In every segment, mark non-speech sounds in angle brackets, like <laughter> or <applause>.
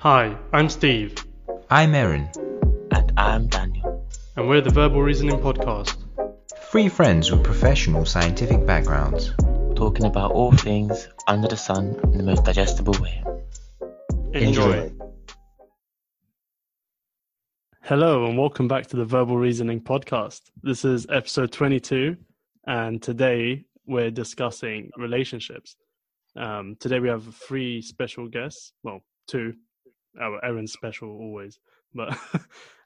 Hi, I'm Steve, I'm Erin. And I'm Daniel. and we're the Verbal Reasoning Podcast. Three friends with professional scientific backgrounds. Talking about all things under the sun in the most digestible way. Enjoy. Hello, and welcome back to the Verbal Reasoning Podcast. This is episode 22, and today we're discussing relationships. Um, today we have three special guests. Well, two. Our Erin's special always, but <laughs>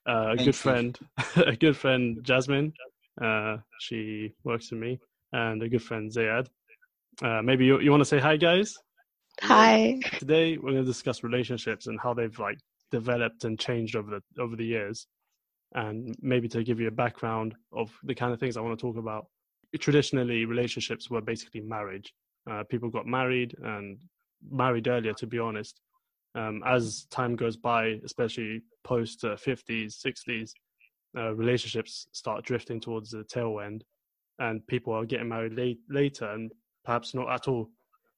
uh, a good friend, <laughs> a good friend, Jasmine. Uh, she works with me, and a good friend, Zayad. Uh, maybe you, you want to say hi, guys? Hi. Today we're going to discuss relationships and how they've like developed and changed over the over the years, and maybe to give you a background of the kind of things I want to talk about. Traditionally, relationships were basically marriage. Uh, people got married and married earlier, to be honest. Um, as time goes by, especially post uh, 50s, 60s, uh, relationships start drifting towards the tail end, and people are getting married late, later and perhaps not at all.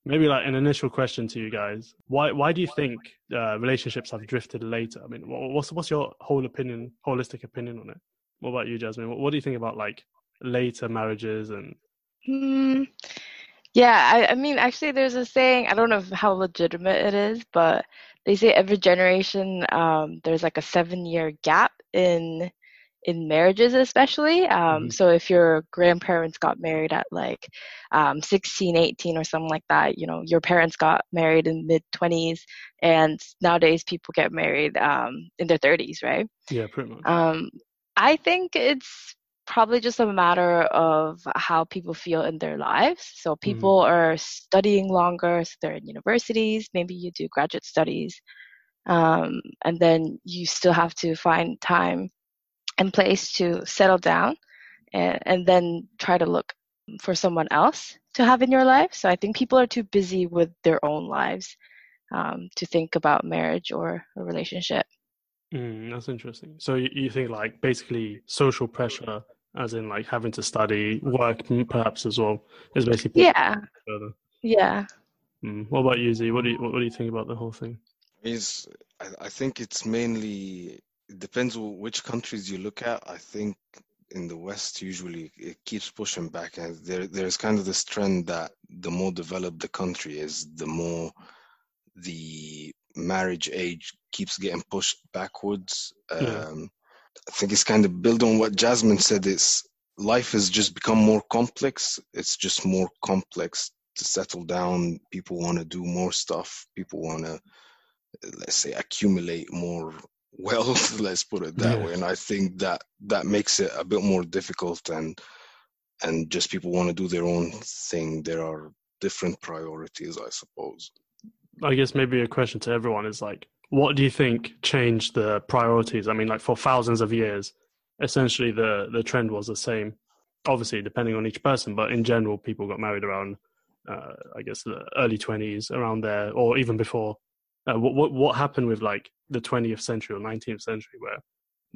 Maybe like an initial question to you guys: Why why do you think uh, relationships have drifted later? I mean, what's what's your whole opinion, holistic opinion on it? What about you, Jasmine? What, what do you think about like later marriages and Hmm. Yeah, I, I mean, actually, there's a saying, I don't know how legitimate it is, but they say every generation, um, there's like a seven-year gap in in marriages, especially. Um, Mhm. so if your grandparents got married at like um, 16, 18 or something like that, you know, your parents got married in mid 20s, and nowadays people get married um, in their 30s, right? yeah, pretty much. Um, I think it's probably just a matter of how people feel in their lives. So people are studying longer, so they're in universities, maybe you do graduate studies, um, and then you still have to find time and place to settle down and, and then try to look for someone else to have in your life. So I think people are too busy with their own lives um, to think about marriage or a relationship. Mm, that's interesting. So you, you think like basically social pressure, as in like having to study, work perhaps as well, is basically Yeah, further. yeah. Mm. What about you, Z? What do you what, what do you think about the whole thing? is I, I think it's mainly it depends which countries you look at. I think in the West usually it keeps pushing back and there there's kind of this trend that the more developed the country is, the more the marriage age keeps getting pushed backwards. Yeah. I think it's kind of build on what Jasmine said. It's life has just become more complex. It's just more complex to settle down. People want to do more stuff. People want to let's say accumulate more <laughs> wealth let's put it that Yeah. way and i think that that makes it a bit more difficult and and just people want to do their own thing there are different priorities i suppose I guess maybe a question to everyone is like, what do you think changed the priorities? I mean, like for thousands of years, essentially the the trend was the same. Obviously, depending on each person, but in general, people got married around, uh, I guess, the early twenties, around there, or even before. Uh, what what what happened with like the twentieth century or nineteenth century, where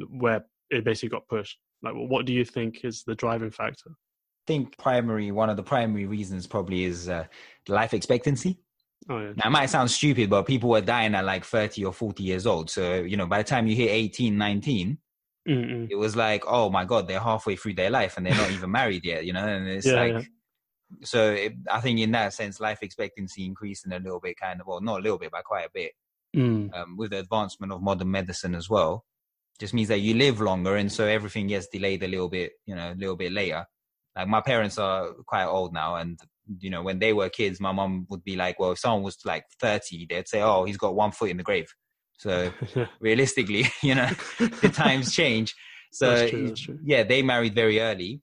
where it basically got pushed? Like, what do you think is the driving factor? I think primary one of the primary reasons probably is uh, life expectancy. Oh yeah, Now, it might sound stupid, but people were dying at like 30 or 40 years old. So, you know, by the time you hit 18, 19, Mm-mm. it was like, oh my God, they're halfway through their life and they're not even married yet, you know? And it's Yeah, like, yeah. so it, I think in that sense, life expectancy increasing a little bit, kind of, well, not a little bit, but quite a bit, Mm. um, with the advancement of modern medicine as well. Just means that you live longer. And so everything gets delayed a little bit, you know, a little bit later. Like my parents are quite old now. And, you know, when they were kids, my mom would be like, well, if someone was like 30, they'd say, oh, he's got one foot in the grave. So <laughs> realistically, <laughs> you know, the times <laughs> change. So That's true, that's true. yeah, they married very early,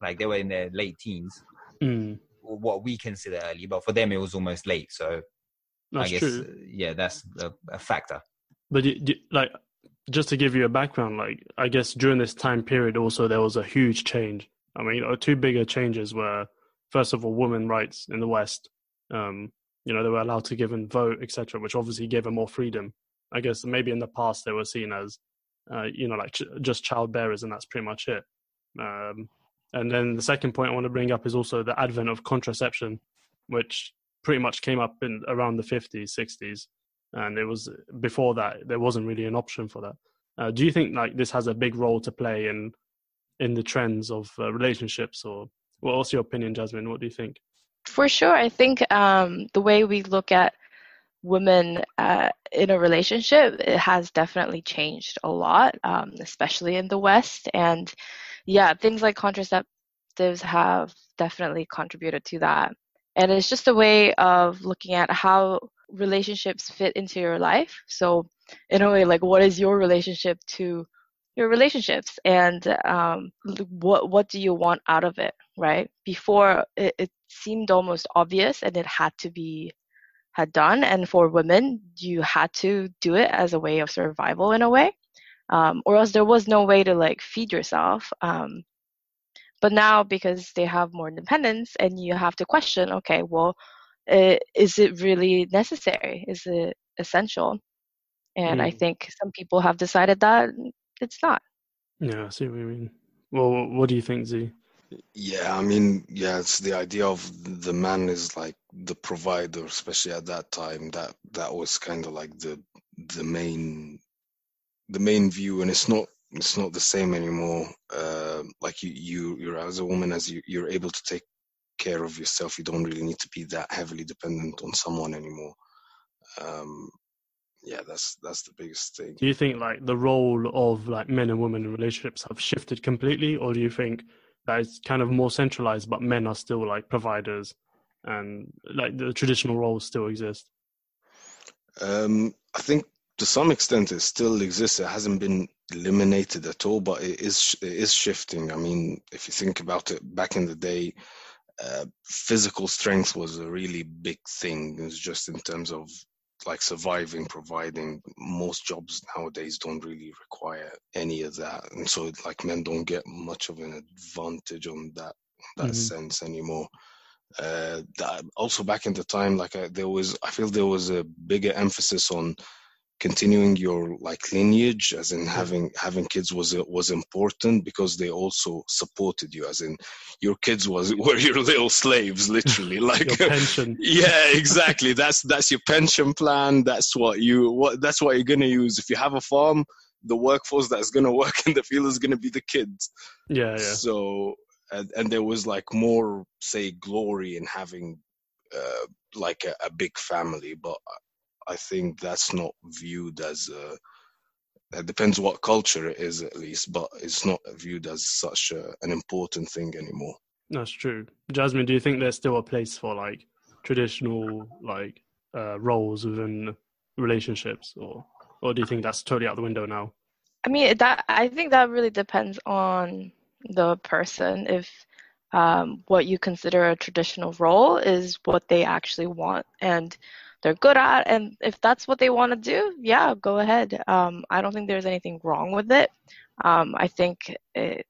like they were in their late teens, mm. what we consider early, but for them it was almost late. So that's I guess true. uh, yeah, that's a, a factor. But like, just to give you a background, like, I guess during this time period, also there was a huge change. I mean, two bigger changes were, first of all, women rights in the West. Um, you know, they were allowed to give and vote, etc., which obviously gave them more freedom. I guess maybe in the past they were seen as, uh, you know, like ch- just child bearers, and that's pretty much it. Um, and then the second point I want to bring up is also the advent of contraception, which pretty much came up in around the 50s, 60s. and it was before that there wasn't really an option for that. Uh, do you think like this has a big role to play in in the trends of uh, relationships, or what's your opinion, Jasmine? What do you think? For sure, I think um, the way we look at women uh, in a relationship it has definitely changed a lot, um, especially in the West. And yeah, things like contraceptives have definitely contributed to that. And it's just a way of looking at how relationships fit into your life. So, in a way, like what is your relationship to your relationships, and um, what what do you want out of it, right? Before it, it seemed almost obvious, and it had to be had done. And for women, you had to do it as a way of survival in a way, um, or else there was no way to like feed yourself. Um, but now, because they have more independence, and you have to question, okay, well, uh, is it really necessary? Is it essential? And mm. I think some people have decided that it's not. Yeah, I see what you mean. Well, what do you think, Z? Yeah, I mean, yeah, it's the idea of the man is like the provider, especially at that time. That that was kind of like the the main the main view, and it's not it's not the same anymore. Uh, like you you you're as a woman as you you're able to take care of yourself. You don't really need to be that heavily dependent on someone anymore. Um, yeah, that's that's the biggest thing. Do you think like the role of like men and women in relationships have shifted completely, or do you think that it's kind of more centralized, but men are still like providers, and like the traditional roles still exist? Um, I think to some extent it still exists. It hasn't been eliminated at all, but it is it is shifting. I mean, if you think about it, back in the day, uh, physical strength was a really big thing. It's just in terms of like surviving, providing. Most jobs nowadays don't really require any of that, and so like men don't get much of an advantage on that that mm-hmm. sense anymore. Uh, that also back in the time, like I, there was, I feel there was a bigger emphasis on continuing your like lineage as in having having kids was was important because they also supported you as in your kids was <laughs> were your little slaves literally <laughs> like pension. <laughs> Yeah exactly. That's that's your pension plan. That's what you what that's what you're going to use. If you have a farm the workforce that's going to work in the field is going to be the kids. Yeah yeah. So and, and there was like more say glory in having uh, like a, a big family but I think that's not viewed as a, it depends what culture it is at least, but it's not viewed as such a, an important thing anymore. That's true. Jasmine, do you think there's still a place for like traditional like uh, roles within relationships, or or do you think that's totally out the window now? I mean, that I think that really depends on the person. If um, what you consider a traditional role is what they actually want, and they're good at and if that's what they want to do yeah go ahead. Um, i don't think there's anything wrong with it. Um, i think it,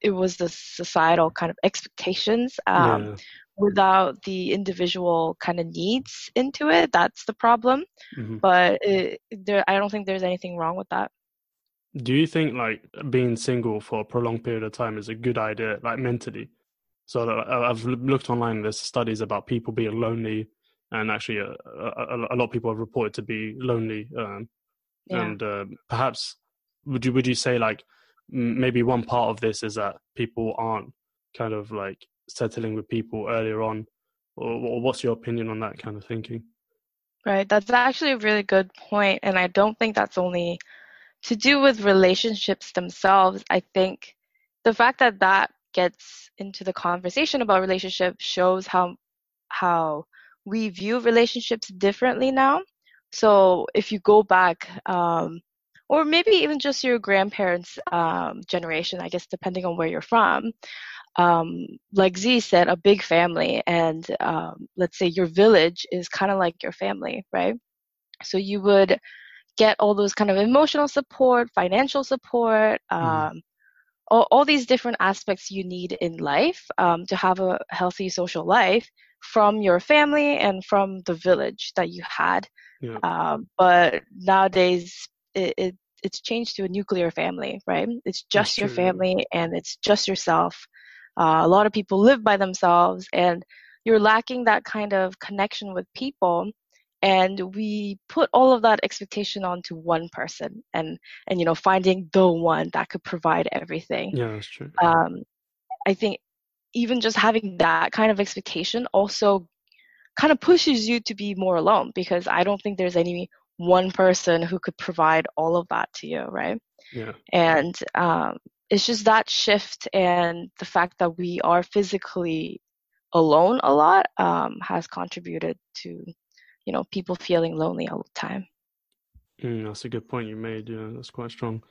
it was the societal kind of expectations um, yeah. without the individual kind of needs into it that's the problem. Mm-hmm. but it, there i don't think there's anything wrong with that. Do you think like being single for a prolonged period of time is a good idea like mentally? So i've looked online there's studies about people being lonely and actually a, a, a, lot of people have reported to be lonely um, yeah. and uh, perhaps would you would you say like maybe one part of this is that people aren't kind of like settling with people earlier on or, or what's your opinion on that kind of thinking right that's actually a really good point and i don't think that's only to do with relationships themselves i think the fact that that gets into the conversation about relationships shows how how we view relationships differently now. So if you go back, um, or maybe even just your grandparents' um, generation, I guess, depending on where you're from, um, like Z said, a big family, and um, let's say your village is kind of like your family, right? So you would get all those kind of emotional support, financial support, mm. all, all, these different aspects you need in life um, to have a healthy social life from your family and from the village that you had. Yeah. Um, but nowadays, it, it, it's changed to a nuclear family, right? It's just That's your true. family and it's just yourself. Uh, a lot of people live by themselves, and you're lacking that kind of connection with people. and we put all of that expectation onto one person and and you know finding the one that could provide everything Yeah, that's true. um, I think even just having that kind of expectation also kind of pushes you to be more alone because I don't think there's any one person who could provide all of that to you, right? Yeah. And um, it's just that shift and the fact that we are physically alone a lot um, has contributed to, you know, people feeling lonely all the time. Mm, that's a good point you made. Yeah, that's quite strong.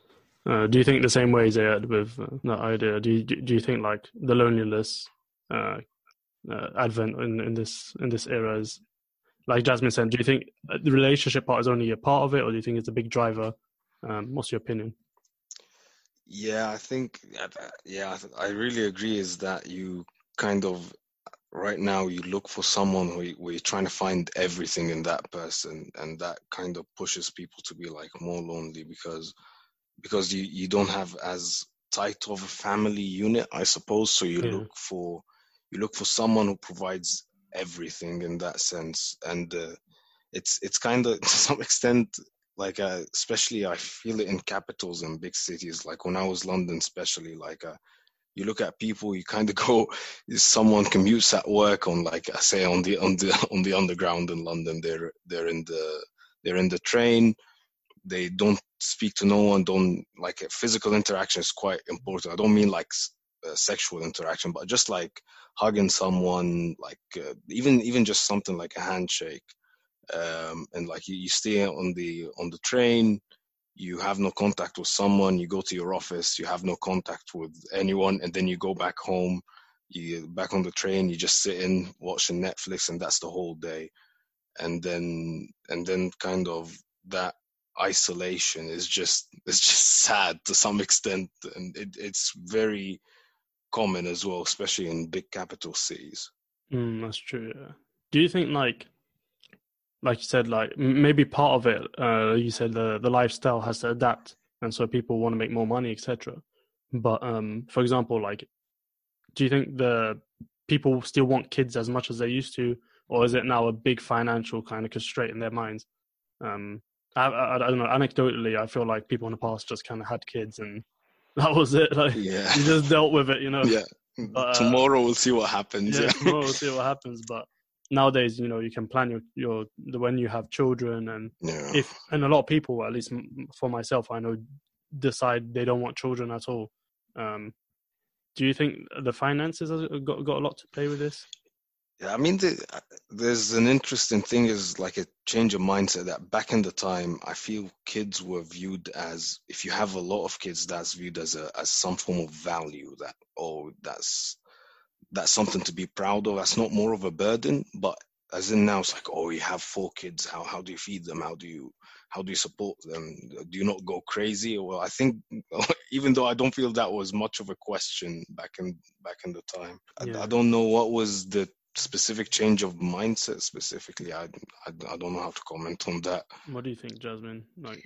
Uh, do you think the same way, Zayed, with uh, that idea? Do you do you think like the loneliness uh, uh, advent in, in this in this era is like Jasmine said? Do you think uh, the relationship part is only a part of it, or do you think it's a big driver? Um, what's your opinion? Yeah, I think, yeah, I really agree. Is that you kind of right now you look for someone who where you're trying to find everything in that person, and that kind of pushes people to be like more lonely because because you you don't have as tight of a family unit, I suppose. So you Yeah. look for you look for someone who provides everything in that sense, and uh, it's it's kind of <laughs> to some extent like uh, especially I feel it in capitals and big cities. Like when I was London, especially like uh, you look at people, you kind of <laughs> go. Someone commutes at work on like I say on the on the <laughs> on the underground in London. They're they're in the they're in the train. They don't speak to no one. Don't like physical interaction is quite important. I don't mean like uh, sexual interaction, but just like hugging someone, like uh, even even just something like a handshake. Um, and like you, you stay on the on the train, you have no contact with someone. You go to your office, you have no contact with anyone, and then you go back home. You back on the train, you just sit in watching Netflix, and that's the whole day. And then and then kind of that isolation is just <laughs> it's just sad to some extent, and it, it's very common as well, especially in big capital cities. Mm, that's true. Yeah. Do you think like, like you said, like maybe part of it, uh, you said the the lifestyle has to adapt, and so people want to make more money, etc. But um, for example, like, do you think the people still want kids as much as they used to, or is it now a big financial kind of constraint in their minds? Um, I, I, I don't know. Anecdotally, I feel like people in the past just kind of had kids and <laughs> that was it. Like Yeah, you just dealt with it, you know. yeah. uh, Tomorrow we'll see what happens. yeah, tomorrow we'll <laughs> see what happens. But nowadays, you know, you can plan your your the when you have children, and yeah. if and a lot of people, at least for myself, I know, decide they don't want children at all. Um, do you think the finances got got a lot to play with this? Yeah, I mean, the, there's an interesting thing is like a change of mindset that back in the time, I feel kids were viewed as if you have a lot of kids, that's viewed as a as some form of value that oh that's that's something to be proud of. That's not more of a burden, but as in now it's like oh you have four kids, how how do you feed them? How do you how do you support them? Do you not go crazy? Well, I think <laughs> even though I don't feel that was much of a question back in back in the time, I, I don't know what was the specific change of mindset specifically. I, I I don't know how to comment on that. What do you think, Jasmine? Like,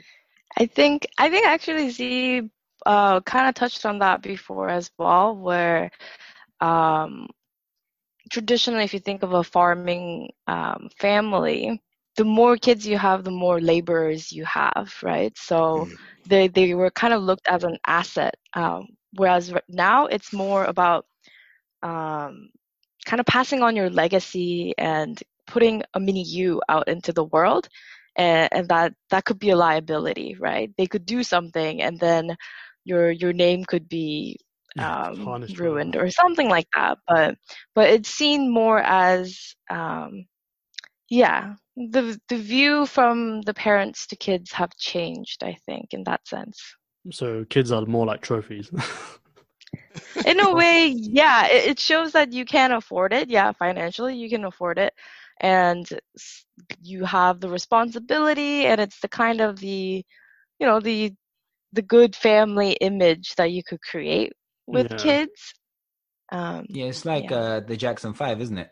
I think I think actually Z uh, kind of touched on that before as well, where um, traditionally, if you think of a farming um, family, the more kids you have, the more laborers you have, right? So Mm. they they were kind of looked as an asset, um, whereas now it's more about um, kind of passing on your legacy and putting a mini you out into the world and, and that that could be a liability right? They could do something and then your your name could be um, Tarnished, ruined or something like that. But but it's seen more as um, yeah the the view from the parents to kids have changed i think in that sense. So kids are more like trophies. <laughs> in a way yeah it, it shows that you can afford it yeah financially you can afford it and you have the responsibility and it's the kind of the you know the the good family image that you could create with Yeah. kids um Yeah, it's like Yeah. uh, the Jackson Five, isn't it?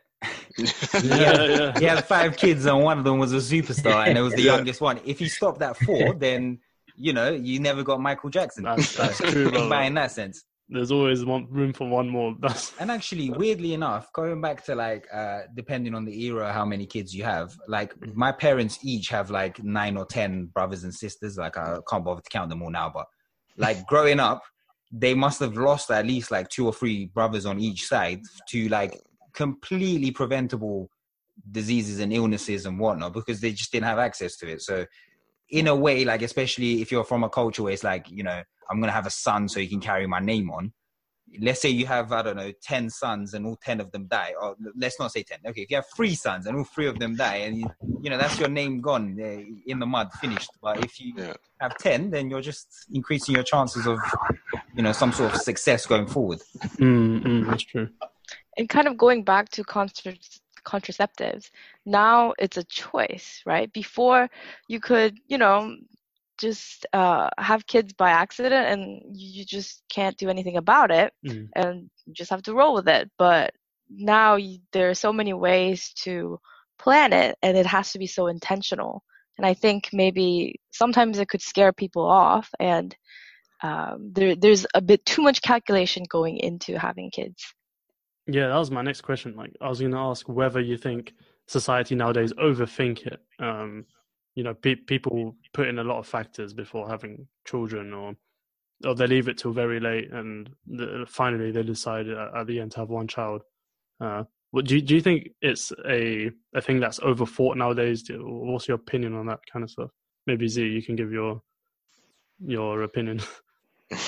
<laughs> yeah, yeah. He had five kids, and one of them was a superstar, and it was the <laughs> Yeah. youngest one. If you stopped at four, then you know you never got Michael Jackson. That's- that's <laughs> true, brother. Think about it in that sense. There's always one room for one more. <laughs> That's And actually, weirdly enough, going back to like, uh, depending on the era, how many kids you have, like my parents each have like nine or 10 brothers and sisters. Like, I can't bother to count them all now, but like growing up, they must have lost at least like two or three brothers on each side to like completely preventable diseases and illnesses and whatnot because they just didn't have access to it. So, in a way, like, especially if you're from a culture where it's like, you know, I'm going to have a son so he can carry my name on. Let's say you have, I don't know, 10 sons and all 10 of them die. Or let's not say 10. Okay, if you have three sons and all three of them die, and you, you know, that's your name gone uh, in the mud, finished. But if you Yeah. have 10, then you're just increasing your chances of, you know, some sort of success going forward. mm, mm, that's true. and kind of going back to contra- contraceptives. Now it's a choice right? Before you could you know just uh, have kids by accident and you just can't do anything about it Mm. and you just have to roll with it. But now you, there are so many ways to plan it and it has to be so intentional. And i think maybe sometimes it could scare people off and um, there, there's a bit too much calculation going into having kids Yeah, that was my next question. Like, I was going to ask whether you think society nowadays overthink it. Um, you know, pe- people put in a lot of factors before having children, or or they leave it till very late, and the, finally they decide at, at the end to have one child. Uh, what do you, do you think it's a a thing that's overthought nowadays? Do- What's your opinion on that kind of stuff? Maybe Z, you can give your your opinion. <laughs>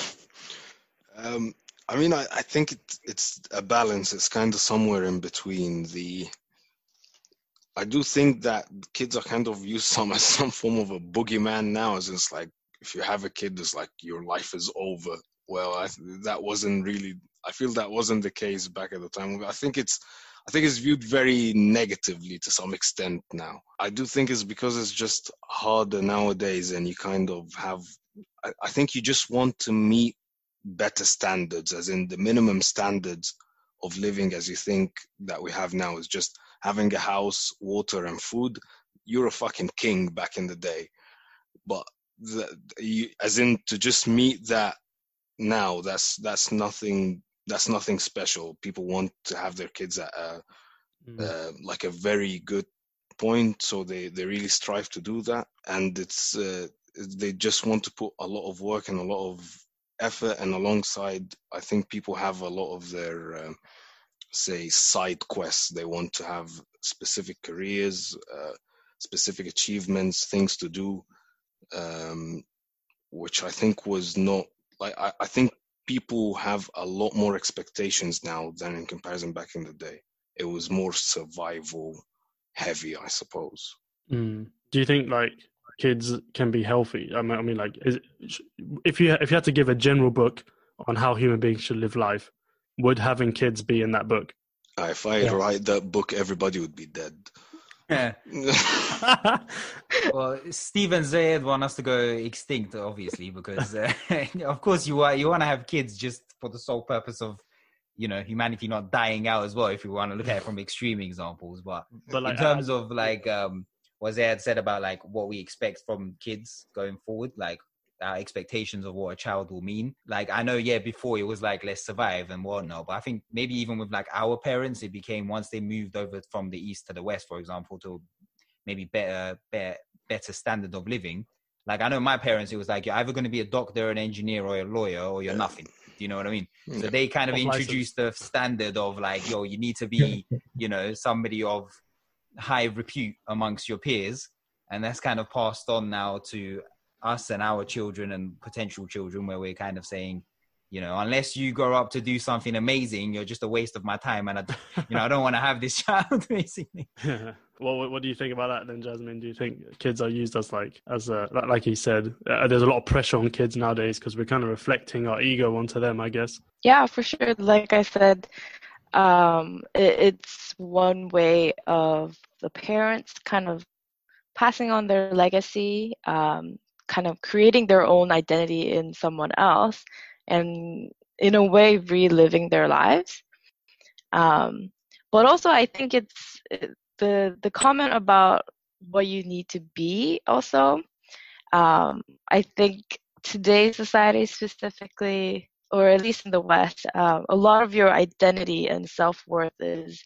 Um, I mean, I, I think it, it's a balance. It's kind of somewhere in between the. I do think that kids are kind of used <laughs> some as some form of a boogeyman now, as it's like if you have a kid, it's like your life is over. Well, I, that wasn't really. I feel that wasn't the case back at the time. I think it's. I think it's viewed very negatively to some extent now. I do think it's because it's just harder nowadays, and you kind of have. I, I think you just want to meet better standards, as in the minimum standards of living as you think that we have now is just having a house, water, and food. You're a fucking king back in the day. But the, you, as in to just meet that now, that's that's nothing. That's nothing special. People want to have their kids at a, Mm. uh, like a very good point, so they they really strive to do that, and it's uh, they just want to put a lot of work and a lot of effort and alongside i think people have a lot of their um, say side quests. They want to have specific careers uh, specific achievements things to do um, which i think was not like I, I think people have a lot more expectations now than in comparison back in the day. It was more survival heavy i suppose. Mm. Do you think like kids can be healthy? I mean, I mean, like, is if you if you had to give a general book on how human beings should live life, would having kids be in that book? Uh, if i Yeah. write that book everybody would be dead Yeah. <laughs> <laughs> well, Steven Zayed want us to go extinct, obviously, because uh, <laughs> of course you want you want to have kids just for the sole purpose of you know humanity not dying out as well. If you want to look at it from extreme examples, but but like, in terms of like um, what had said about like what we expect from kids going forward, like our expectations of what a child will mean. Like I know, yeah, before it was like let's survive and whatnot, but I think maybe even with like our parents, it became once they moved over from the east to the west, for example, to maybe better, better, better standard of living. Like I know my parents, it was like you're either going to be a doctor, an engineer, or a lawyer, or you're nothing. Do you know what I mean? So they kind of introduced the standard of like, yo, you need to be, <laughs> you know, somebody of high repute amongst your peers, and that's kind of passed on now to us and our children and potential children, where we're kind of saying, you know, unless you grow up to do something amazing, you're just a waste of my time, and I, you know, I don't want to have this <laughs> child, basically. Yeah. <laughs> Well, what, what do you think about that then, Jasmine? Do you think kids are used as like, as a, like- like he said, uh, there's a lot of pressure on kids nowadays because we're kind of reflecting our ego onto them, I guess. Yeah, for sure. Like I said, um, it, it's one way of the parents kind of passing on their legacy, um, kind of creating their own identity in someone else, and in a way reliving their lives. Um, but also, I think it's the the comment about what you need to be. Also, um, I think today's society specifically or at least in the West, um, a lot of your identity and self worth is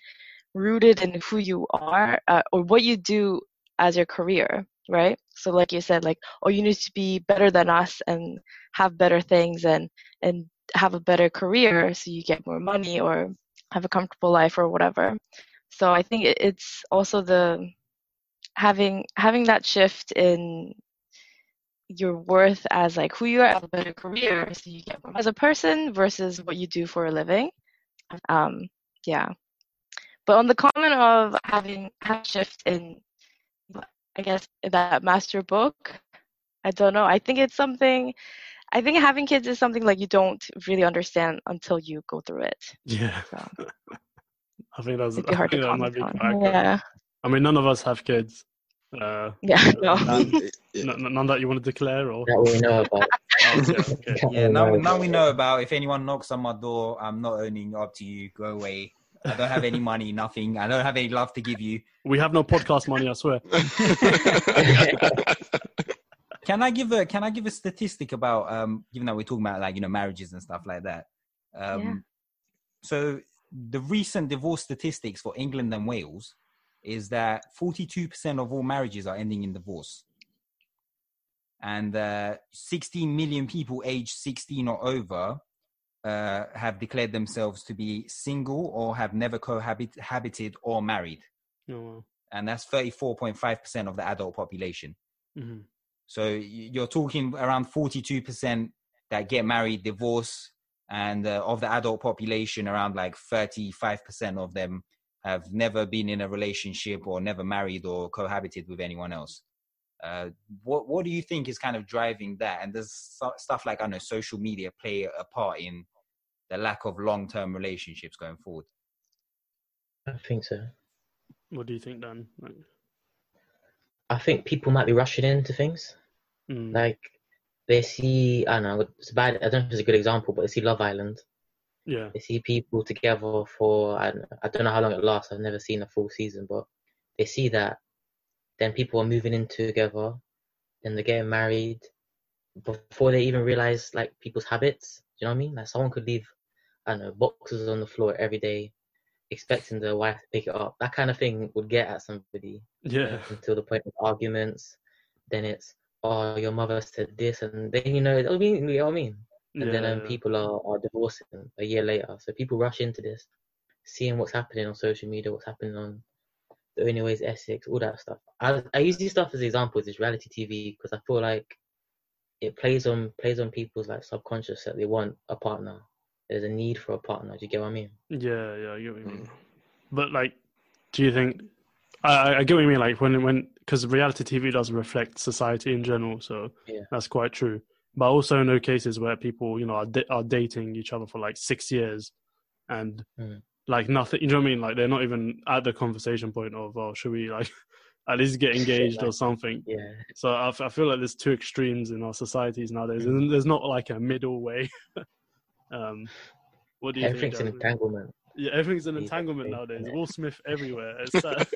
rooted in who you are uh, or what you do as your career, right? So, like you said, like, oh, you need to be better than us and have better things and and have a better career so you get more money or have a comfortable life or whatever. So I think it's also the having having that shift in your worth as like who you are as a better career so you get as a person versus what you do for a living um yeah but on the comment of having a shift in i guess that master book i don't know i think it's something i think having kids is something like you don't really understand until you go through it Yeah. so <laughs> I think that's I to think that might be on quite accurate. yeah I mean, none of us have kids. Uh, yeah no none, <laughs> Yeah. none that you want to declare, or That we know about. <laughs> Oh, okay, okay. <laughs> Yeah, now now we know about if anyone knocks on my door, I'm not owning up to you. Go away. I don't have any money, nothing. I don't have any love to give you. We have no podcast money, I swear. Can I give a Can I give a statistic about um? Given that we're talking about like you know marriages and stuff like that. Um, Yeah. So the recent divorce statistics for England and Wales is that 42% of all marriages are ending in divorce. And uh, 16 million people aged 16 or over uh, have declared themselves to be single or have never cohabited or married. Oh, well. And that's 34.5% of the adult population. Mhm. So you're talking around 42% that get married, divorce, and uh, of the adult population, around like 35% of them have never been in a relationship or never married or cohabited with anyone else. Uh, what what do you think is kind of driving that? And does stu- stuff like I don't know social media play a part in the lack of long term relationships going forward? I think so. What do you think, Dan? Like, I think people might be rushing into things. mm, Like they see, I don't know, it's bad. I don't know if it's a good example, but they see Love Island. Yeah, They see people together for I don't, know, I don't know how long it lasts. I've never seen a full season, but they see that. Then people are moving in together, then they're getting married before they even realize like people's habits. Do you know what I mean? Like someone could leave, I don't know, boxes on the floor every day, expecting the wife to pick it up. That kind of thing would get at somebody yeah, until the point of arguments. Then it's, oh, your mother said this, and then you know, I mean, you know what I mean? And then um, yeah. people are, are divorcing a year later. So people rush into this, seeing what's happening on social media, what's happening on the Only Way Is Essex, all that stuff. I I use these stuff as examples, it's reality TV, because I feel like it plays on plays on people's like subconscious that they want a partner. There's a need for a partner. Do you get what I mean? Yeah, yeah, I get what you mean. Mm. But like, do you think? I, I- I get what you mean. Like when when because reality TV does reflect society in general, so Yeah. that's quite true. But I also know cases where people, you know, are are dating each other for like six years, and Mm. like nothing. You know what I mean? Like they're not even at the conversation point of, oh, should we like <laughs> at least get <laughs> engaged or something? Yeah. So I, f- I feel like there's two extremes in our societies nowadays, Mm. and there's not like a middle way. <laughs> um, what do you Everything's think? Everything's an entanglement. Yeah, everything's an entanglement yeah, nowadays. yeah. Will Smith everywhere. It's sad.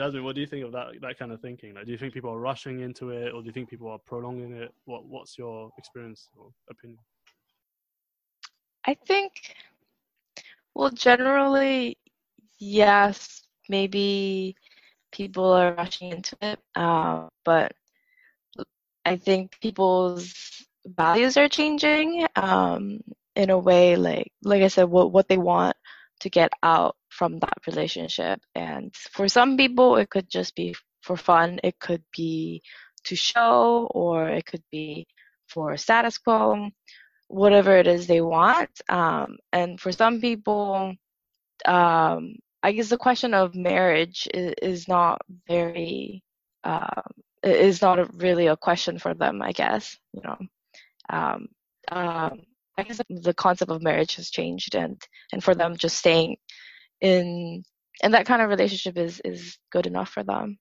Jasmine, what do you think of that that kind of thinking? Like, do you think people are rushing into it, or do you think people are prolonging it? What What's your experience or opinion? I think, well, generally, yes, maybe people are rushing into it, uh, but I think people's values are changing um, in a way, like like I said, what what they want to get out from that relationship, and for some people, it could just be for fun. It could be to show, or it could be for status quo whatever it is they want. Um, and for some people, um, I guess the question of marriage is, is not very, um, is not a, really a question for them. I guess you know. Um, um, I guess the concept of marriage has changed, and and for them, just staying in and that kind of relationship is is good enough for them.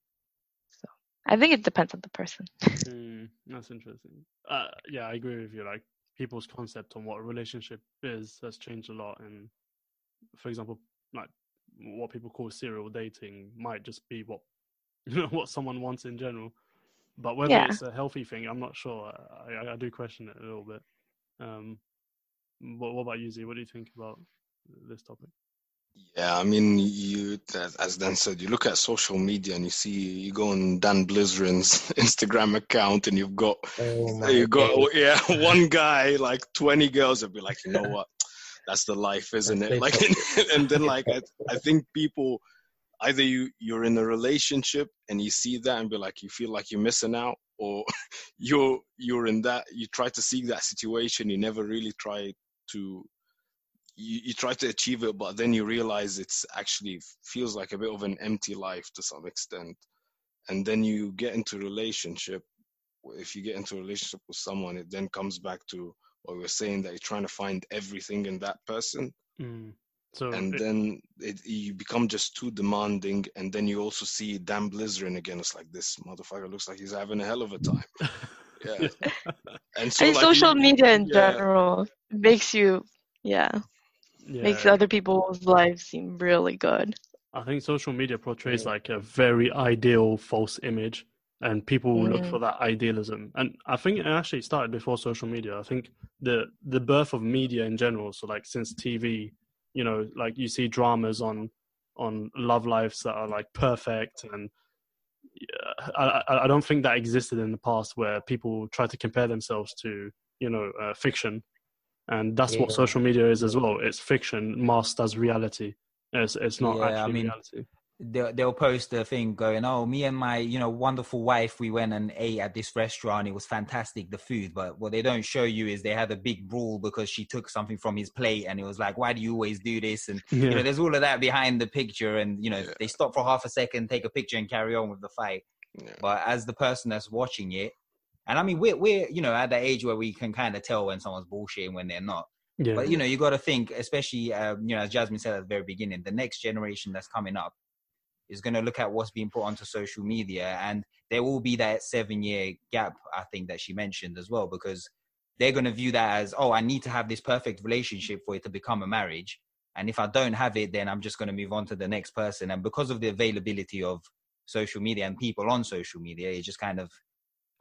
So I think it depends on the person. Hmm, <laughs> that's interesting. Uh, yeah, I agree with you. Like people's concept on what a relationship is has changed a lot. And for example, like what people call serial dating might just be what you <laughs> know what someone wants in general. but whether Yeah. it's a healthy thing, I'm not sure. I, I, I do question it a little bit. Um, what, what about you, Z? What do you think about this topic? Yeah, I mean, you as Dan said, you look at social media and you see you go on Dan Bilzerian's <laughs> Instagram account and you've got Oh you got yeah <laughs> one guy like 20 girls would be like, you know <laughs> what, that's the life, isn't it? Like, and then like I, I think people either you you're in a relationship and you see that and be like you feel like you're missing out, or you're you're in that you try to seek that situation, you never really try to you, you try to achieve it, but then you realize it's actually feels like a bit of an empty life to some extent. And then you get into relationship. If you get into a relationship with someone, it then comes back to what we were saying that you're trying to find everything in that person, Mm. So and it- then it, you become just too demanding. And then you also see Dan Blizzard again. It's like this motherfucker looks like he's having a hell of a time. <laughs> Yeah. And so and like, social you- media in yeah. general makes you, yeah, makes other people's lives seem really good. I think social media portrays Yeah. like a very ideal false image, and people will look Mm. for that idealism. And I think it actually started before social media. I think the the birth of media in general, so like since TV, you know, like you see dramas on on love lives that are like perfect, and yeah, I I, I don't think that existed in the past where people try to compare themselves to you know uh, fiction, and that's what social media is as well. It's fiction masked as reality. It's it's not Yeah, I mean, reality. they'll, they'll post a thing going, "Oh, me and my you know wonderful wife, we went and ate at this restaurant. It was fantastic, the food." But what they don't show you is they had a big brawl because she took something from his plate, and it was like, "Why do you always do this?" And you know, there's all of that behind the picture, and you know, Yeah. they stop for half a second, take a picture, and carry on with the fight. Yeah. But as the person that's watching it, and I mean, we're we're you know at the age where we can kind of tell when someone's bullshitting when they're not. yeah. But you know, you got to think, especially um, you know, as Jasmine said at the very beginning, the next generation that's coming up is going to look at what's being put onto social media, and there will be that seven-year gap. I think that she mentioned as well, because they're going to view that as, oh, I need to have this perfect relationship for it to become a marriage, and if I don't have it, then I'm just going to move on to the next person. And because of the availability of social media and people on social media, it just kind of,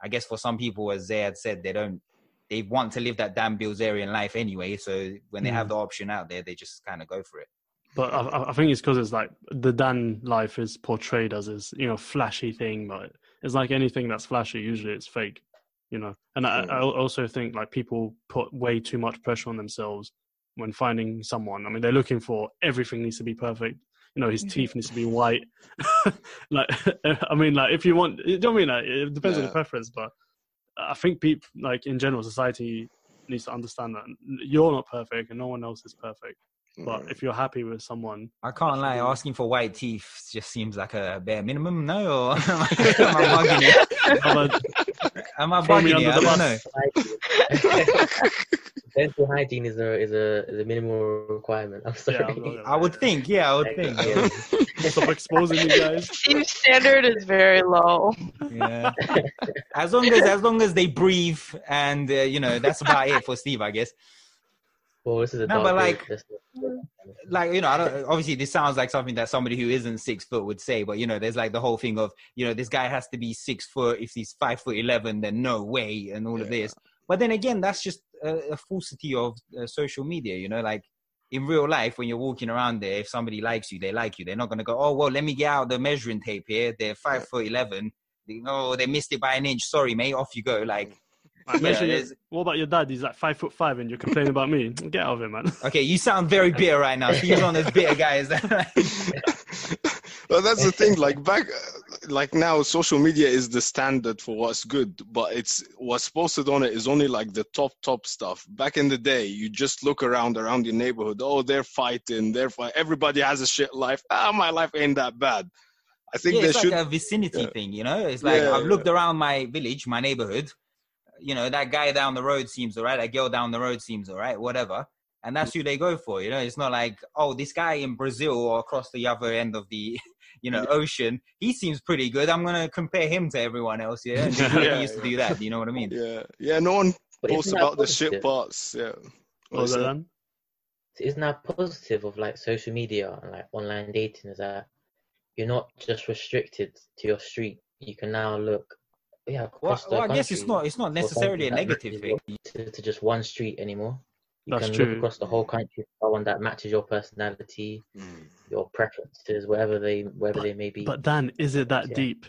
I guess, for some people, as Zayad said, they don't they want to live that Dan Bilzerian life anyway. So when they have Mm. the option out there, they just kind of go for it. But I- I, think it's because it's like the Dan life is portrayed as this, you know, flashy thing. But it's like anything that's flashy, usually it's fake, you know. And I, I also think like people put way too much pressure on themselves when finding someone. I mean, they're looking for everything needs to be perfect. You know, his Mhm. teeth needs to be white. <laughs> like, <laughs> I mean, like if you want, you know what I mean? Like, it depends on the preference, but I think people, like in general, society needs to understand that you're not perfect and no one else is perfect. But Yeah. if you're happy with someone, I can't should lie, be- asking for white teeth just seems like a bare minimum. No, or <laughs> am I, am I bugging it? Am I bugging under it? I the don't know. Dental hygiene is a is a is a minimal requirement. I'm sorry. Yeah, I'm not- I would think, yeah, I would think. Yeah. stop exposing me, guys. <laughs> Team standard is very low. yeah. As long as as long as they breathe, and uh, you know, that's about it for Steve, I guess. well, this is a No, but, like- let's like you know, I don't, obviously this sounds like something that somebody who isn't six foot would say, but you know, there's like the whole thing of you know, this guy has to be six foot. If he's five foot eleven, then no way, and all of this. But then again, that's just a, a falsity of uh, social media. You know, like in real life, when you're walking around there, if somebody likes you, they like you. They're not gonna go, oh well, let me get out the measuring tape here. They're five foot eleven. They, oh, they missed it by an inch. Sorry, mate. Off you go. Like, <laughs> Like, Yeah, your- what about your dad? He's like five foot five, and you're complaining about me. <laughs> Get out of here, man. <laughs> okay, you sound very bitter right now. Steve's on this bitter guy. Is that well, that's the thing. Like back, like now, social media is the standard for what's good, but it's what's posted on it is only like the top top stuff. Back in the day, you just look around around your neighborhood. Oh, they're fighting. They're fight. Everybody has a shit life. Ah, my life ain't that bad. I think yeah, there it's should. like a vicinity yeah. thing, you know. It's like Yeah, I've looked around my village, my neighborhood. You know, that guy down the road seems alright. That girl down the road seems alright. Whatever, and that's who they go for. You know, it's not like oh, this guy in Brazil or across the other end of the, you know, ocean. He seems pretty good. I'm gonna compare him to everyone else. Yeah, and <laughs> he Yeah, used to do that. You know what I mean? yeah, yeah. No one posts isn't that about the shit positive? parts. Yeah. What was that then? isn't that positive of like social media and like online dating is that you're not just restricted to your street you can now look yeah, Well, across the well, I guess it's not. It's not necessarily a negative thing. To, to just one street anymore. You That's can true. look across the whole country for one that matches your personality, Mm. Your preferences, wherever they wherever they may be. But Dan, is it that Yeah. deep?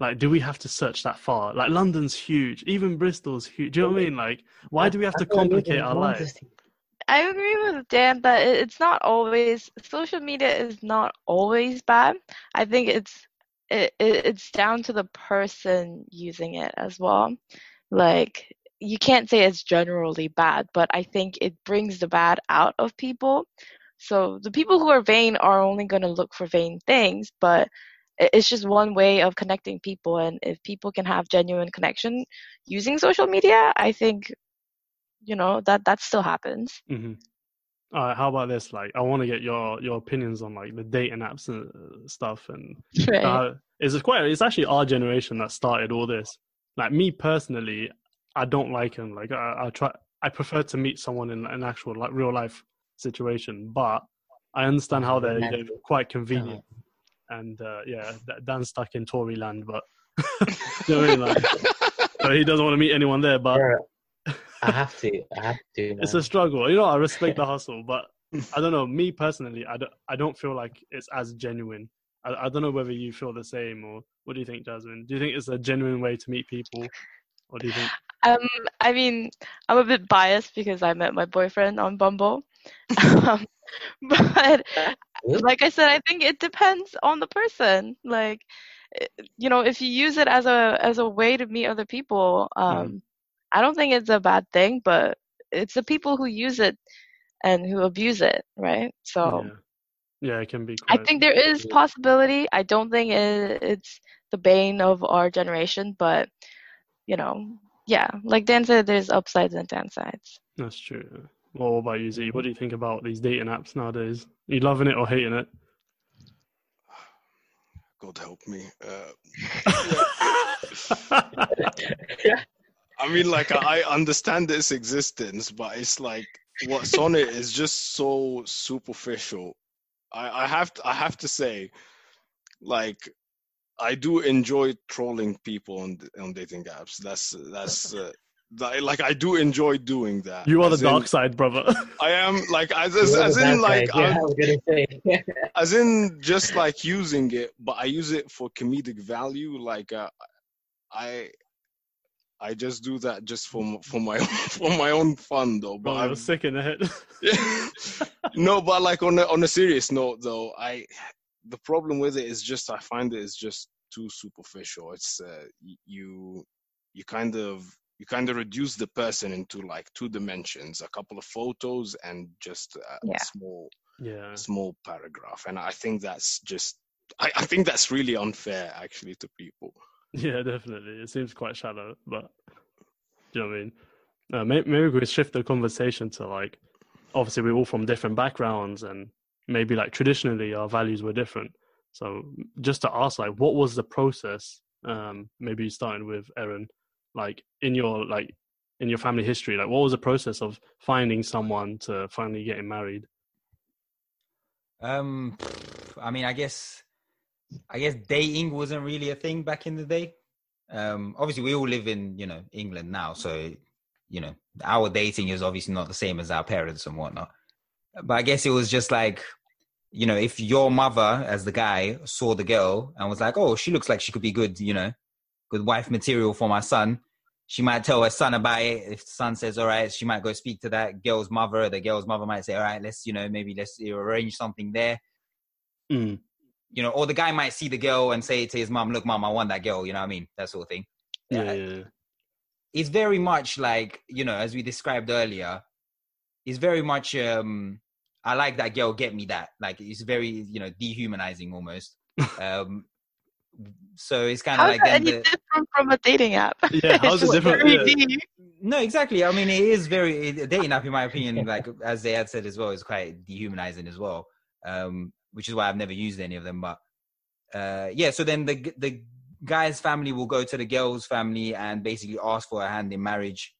Like, do we have to search that far? Like, London's huge. Even Bristol's huge. Do you know what I mean? Like, why do we have to I thought complicate our London lives? I agree with Dan that it's not always social media is not always bad. I think it's it, it it's down to the person using it as well. Like you can't say it's generally bad, but I think it brings the bad out of people. So the people who are vain are only going to look for vain things, but it's just one way of connecting people and if people can have genuine connection using social media, I think you know that that still happens. Mm-hmm. All right, how about this? Like, I want to get your your opinions on like the dating apps and uh, stuff. And <laughs> Right. uh, it's quite. It's actually our generation that started all this. Like me personally, I don't like them. Like I, I try. I prefer to meet someone in an actual like real life situation. But I understand how they're, they're quite convenient. And uh, yeah, D- Dan's stuck in Tory land, but <laughs> you know I mean? Like, <laughs> so he doesn't want to meet anyone there. But I have to. I have to. <laughs> it's a struggle. You know, I respect the hustle, but I don't know. Me personally, I don't, I don't feel like it's as genuine. I, I don't know whether you feel the same or what do you think, Jasmine? Do you think it's a genuine way to meet people, What do you think? Um, I mean, I'm a bit biased because I met my boyfriend on Bumble. <laughs> um, but like I said, I think it depends on the person. Like, eh, you know, if you use it as a as a way to meet other people, um, I don't think it's a bad thing. But it's the people who use it and who abuse it, right? So. Yeah, yeah, it can be. I think there is possibility. I don't think it, it's the bane of our generation, but you know, yeah, like Dan said, there's upsides and downsides. that's true. Well, what about you, Z? What do you think about these dating apps nowadays? Are you loving it or hating it? God help me. Uh, <laughs> I mean, like I I understand its existence, but it's like what's on it is just so superficial. I, I have to, I have to say, like, I do enjoy trolling people on on dating apps. That's that's uh, that- like I do enjoy doing that. you are the As in- dark side, brother. <laughs> I am like as as, as in like yeah, I'm- I was gonna say. <laughs> as in just like using it but i use it for comedic value like uh, i i just do that just for for my <laughs> for my own fun though but Bro, I'm, sick in the head. no but like on a, on a serious note though i the problem with it is just i find it is just too superficial it's uh, you you kind of you kind of reduce the person into like two dimensions a couple of photos and just a, Yeah. small yeah, small paragraph and i think that's just I, I think that's really unfair actually to people yeah, definitely. It seems quite shallow, but do you know what I mean? Uh, maybe, maybe we shift the conversation to like, obviously we're all from different backgrounds, and maybe like traditionally our values were different. So just to ask, like, what was the process? Um, maybe starting with Aaron, like in your like in your family history, like what was the process of finding someone to finally getting married? Um, I mean, I guess, I guess dating wasn't really a thing back in the day. Um, obviously, we all live in you know England now, so you know our dating is obviously not the same as our parents and whatnot. But I guess it was just like, you know, if your mother, as the guy, saw the girl and was like, "Oh, she looks like she could be good," you know, good wife material for my son. She might tell her son about it. If the son says, "All right," she might go speak to that girl's mother. The girl's mother might say, "All right, let's you know maybe let's arrange something there." Mm. you know, or the guy might see the girl and say to his mom, "Look, mom, I want that girl." You know what I mean? That sort of thing. Yeah, Uh, yeah, yeah. It's very much like you know, as we described earlier. It's very much. um I like that girl. Get me that. Like it's very you know dehumanizing almost. <laughs> um So it's kind of like that then any the, different from a dating app? Yeah, how's it <laughs> different? Yeah. no, exactly. I mean, it is very a dating app, in my opinion. Like as they had said as well, is quite dehumanizing as well. Um, which is why I've never used any of them. But uh, yeah, so then the the guy's family will go to the girl's family and basically ask for a hand in marriage.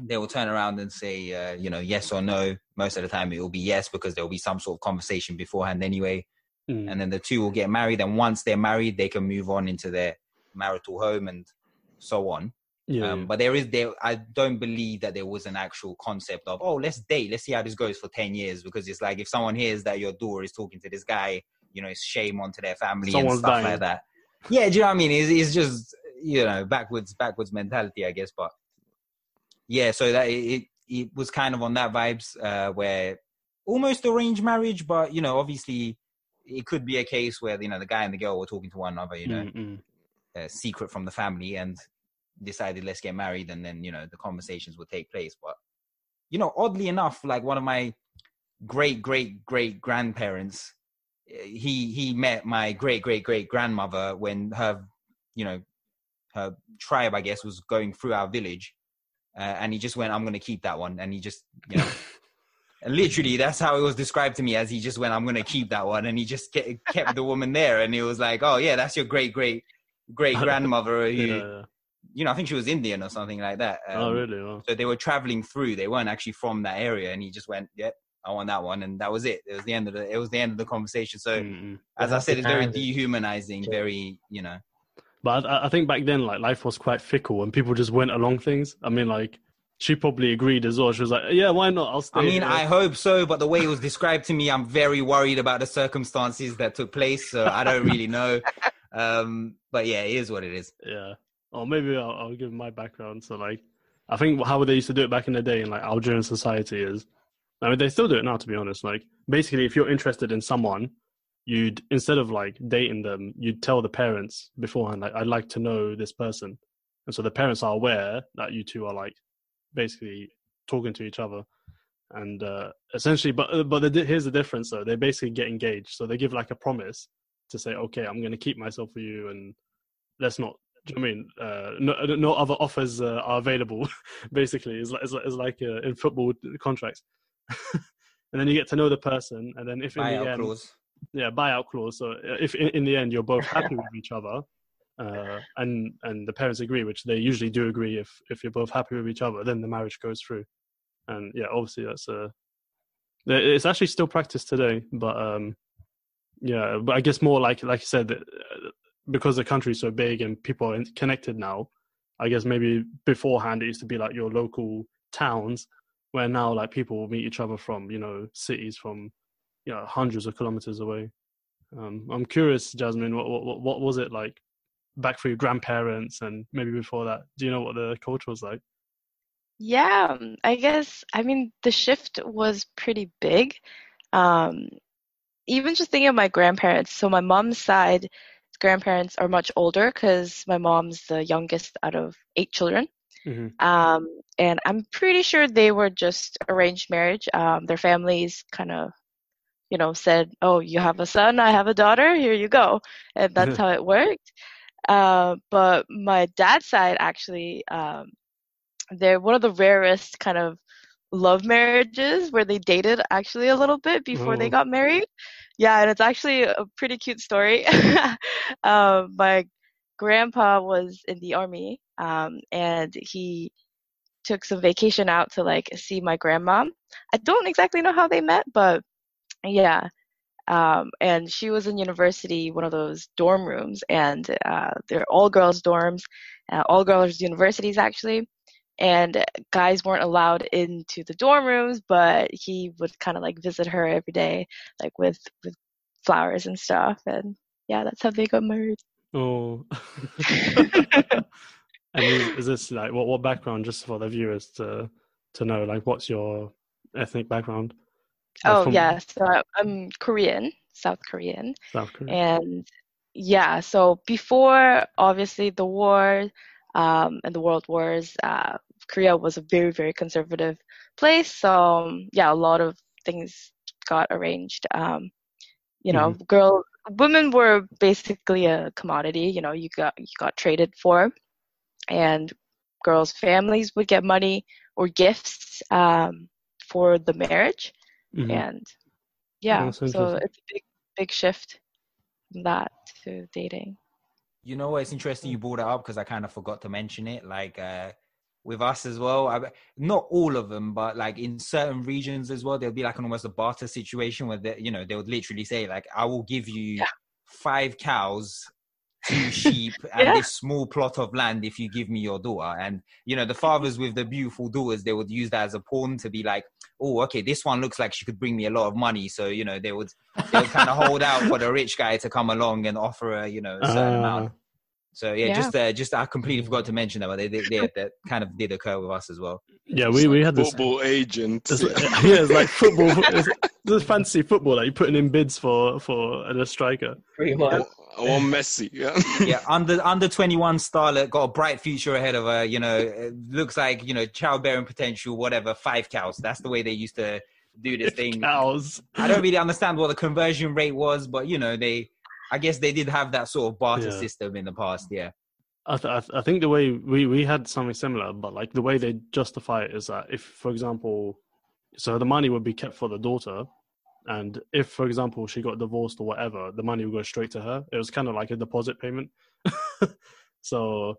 They will turn around and say, uh, you know, yes or no. Most of the time, it will be yes because there will be some sort of conversation beforehand anyway. Mm. And then the two will get married, and once they're married, they can move on into their marital home and so on. Yeah, Um, but there is there. I don't believe that there was an actual concept of oh let's date, let's see how this goes for ten years because it's like if someone hears that your daughter is talking to this guy, you know, it's shame onto their family Someone's and stuff dying. like that. Yeah, do you know what I mean? It's, it's just you know backwards backwards mentality, I guess. But yeah, so that it it, it was kind of on that vibes uh, where almost arranged marriage, but you know, obviously it could be a case where you know the guy and the girl were talking to one another, you know, Mm, mm. uh, secret from the family and decided let's get married and then you know the conversations would take place but you know oddly enough like one of my great great great grandparents uh, he he met my great great great grandmother when her you know her tribe i guess was going through our village uh, and he just went i'm going to keep that one and he just you know <laughs> and literally that's how it was described to me as he just went i'm going to keep that one and he just ke- kept the woman there and it was like oh yeah that's your great great great grandmother who, <laughs> yeah. you know, I think she was Indian or something like that. oh, Um, really? Well, So they were traveling through. They weren't actually from that area, and he just went, "Yep, I want that one," and that was it. It was the end of the. It was the end of the conversation. So, mm, mm. as I said, it's very dehumanizing. Very, you know. But I, I think back then, like life was quite fickle, and people just went along things. I mean, like she probably agreed as well. She was like, "Yeah, why not? I'll stay." I mean, here." I hope so, but the way it was described to me, I'm very worried about the circumstances that took place. So I don't really know. <laughs> Um, but yeah, it is what it is. Yeah. Or maybe I'll, I'll give my background. So, like, I think how they used to do it back in the day in like Algerian society is, I mean, they still do it now, to be honest. Like, basically, if you're interested in someone, you'd instead of like dating them, you'd tell the parents beforehand, like, I'd like to know this person, and so the parents are aware that you two are like basically talking to each other. And uh, essentially, but but the, here's the difference though. They basically get engaged, so they give like a promise to say, okay, I'm going to keep myself for you, and let's not. You know I mean? Uh, no, no other offers uh, are available. <laughs> basically, it's like it's like, it's like uh, in football contracts. <laughs> and then you get to know the person, and then if in the end, clause. yeah, buyout clause. So uh, if in, in the end you're both happy <laughs> with each other, uh, and and the parents agree, which they usually do agree, if if you're both happy with each other, then the marriage goes through. And yeah, obviously that's a. It's actually still practiced today, but um, yeah, but I guess more like like you said, uh, because the country's so big and people are connected now. I guess maybe beforehand it used to be like your local towns, where now like people will meet each other from you know cities from you know hundreds of kilometers away. Um, I'm curious, Jasmine, what, what what was it like back for your grandparents and maybe before that? Do you know what the culture was like? Yeah, um, I guess, I mean, the shift was pretty big. Um, even just thinking of my grandparents, so my mom's side grandparents are much older because my mom's the youngest out of eight children. hmm Um, and I'm pretty sure they were just arranged marriage. Um, their families kind of, you know, said, "Oh, you have a son, I have a daughter, here you go," and that's <laughs> how it worked. Uh, but my dad's side actually, um, they're one of the rarest kind of love marriages where they dated actually a little bit before they got married. Yeah, and it's actually a pretty cute story. <laughs> um, my grandpa was in the army, um, and he took some vacation out to like see my grandma. I don't exactly know how they met, but yeah. Um, and she was in university, one of those dorm rooms, and uh, they're all girls dorms, uh, all girls universities actually. And guys weren't allowed into the dorm rooms, but he would kind of like visit her every day, like with with flowers and stuff. And yeah, that's how they got married. Oh. <laughs> <laughs> and is, is this like what what background just for the viewers to to know like what's your ethnic background? Oh from yeah, so I'm Korean, South Korean. South Korea. And yeah, so before obviously the war um, and the world wars, uh, Korea was a very, very conservative place. So um, yeah, a lot of things got arranged. Um, you know, girl, women were basically a commodity. You know, you got you got traded for, and girls' families would get money or gifts um, for the marriage Mhm. and yeah, so it's a big, big shift from that to dating. You know what? It's interesting you brought it up because I kind of forgot to mention it. Like uh, with us as well, I, not all of them, but like in certain regions as well, there'll be like an almost a barter situation where they, you know they would literally say like, "I will give you Yeah. five cows two <laughs> sheep and Yeah. this small plot of land if you give me your daughter. And you know, the fathers with the beautiful daughters, they would use that as a pawn to be like, oh, okay, this one looks like she could bring me a lot of money. So you know, they would they would kind of hold out for the rich guy to come along and offer a you know a certain ah. amount. So yeah, Yeah. just uh, just I completely forgot to mention that, but they, they, they <laughs> that kind of did occur with us as well. yeah, we, we had this. football agent. It's like, <laughs> yeah, it's like football. It's, it's fantasy football. Like you're putting in bids for for a striker. Pretty much. I want Messi. Yeah. <laughs> yeah, under under twenty one starlet got a bright future ahead of her. You know, it looks like you know childbearing potential, whatever. Five cows. That's the way they used to do this thing. Cows. I don't really understand what the conversion rate was, but you know they. I guess they did have that sort of barter Yeah. system in the past. Yeah. I, th- I, th- I think the way we, we had something similar, but like the way they justify it is that if, for example, so the money would be kept for the daughter, and if, for example, she got divorced or whatever, the money would go straight to her. It was kind of like a deposit payment. <laughs> so,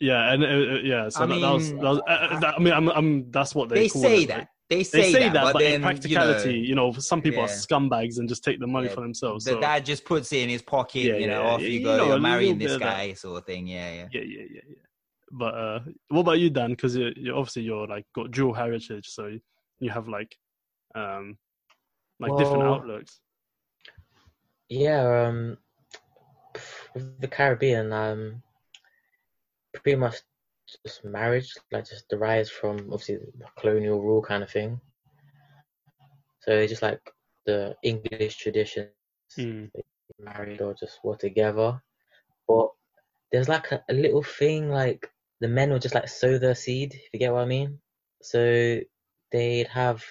yeah, and uh, uh, yeah, so I that, that was, that was uh, uh, that, I mean, I'm, I'm, that's what they, They say it, that. They say, They say that, that, but, then, in practicality, you you know, some people are scumbags and just take the money Yeah, for themselves. know, So, the dad just puts it in his pocket. Yeah, you know, yeah, off yeah, you you go. know, You're marrying bit this of that. guy, sort of thing. Yeah, yeah. yeah, yeah, yeah, yeah. But uh, what about you, Dan? Because you, you obviously you're like got dual heritage, so you, you have like, um, like different outlooks. Yeah, um, the Caribbean, um, pretty much just marriage, like just derives from obviously the colonial rule kind of thing. So it's just like the English tradition, Mm. married or just were together. But there's like a, a little thing like the men would just like sow their seed, if you get what I mean. So they'd have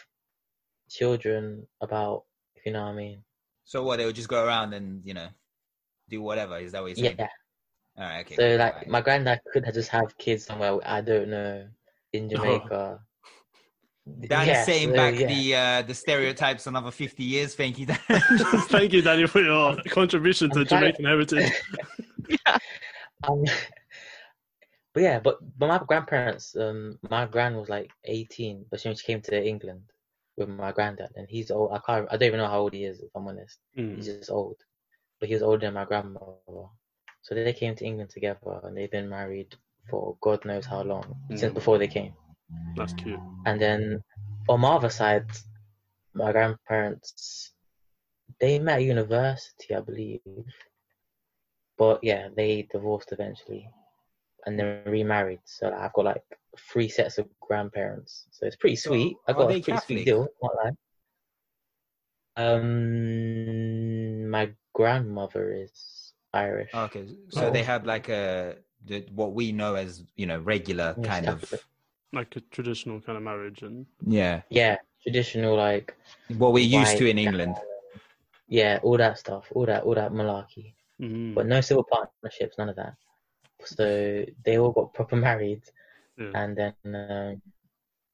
children about, if you know what I mean. So what? They would just go around and you know, do whatever. Is that what you're saying? Yeah. All right. Okay. So cool, like alright. my granddad could have just have kids somewhere I don't know in Jamaica. <laughs> Dan Yeah, is saying so, back yeah. the uh, the stereotypes another fifty years. Thank you, Dan. <laughs> Thank you, Daniel, for your <laughs> contribution to I'm trying- Jamaican heritage. Um, but yeah, but but my grandparents, um, my gran was like eighteen, but she, she came to England with my granddad, and he's old. I can't, I don't even know how old he is, if I'm honest. Mm. He's just old, but he was older than my grandmother. So they came to England together, and they've been married for God knows how long since Mm. before they came. That's cute. And then on my other side, my grandparents, they met at university, I believe. But yeah, they divorced eventually and then remarried. So I've got like three sets of grandparents. So it's pretty sweet. I are got a pretty Catholic? sweet deal, not lie. Um, my grandmother is Irish. okay. So they have like a the, what we know as you know regular Yes, kind of Like a traditional kind of marriage, and yeah Yeah, traditional like what we're used to in England. Yeah, all that stuff, all that, all that malarkey. mm, but no civil partnerships, none of that. So they all got proper married, yeah. and then um,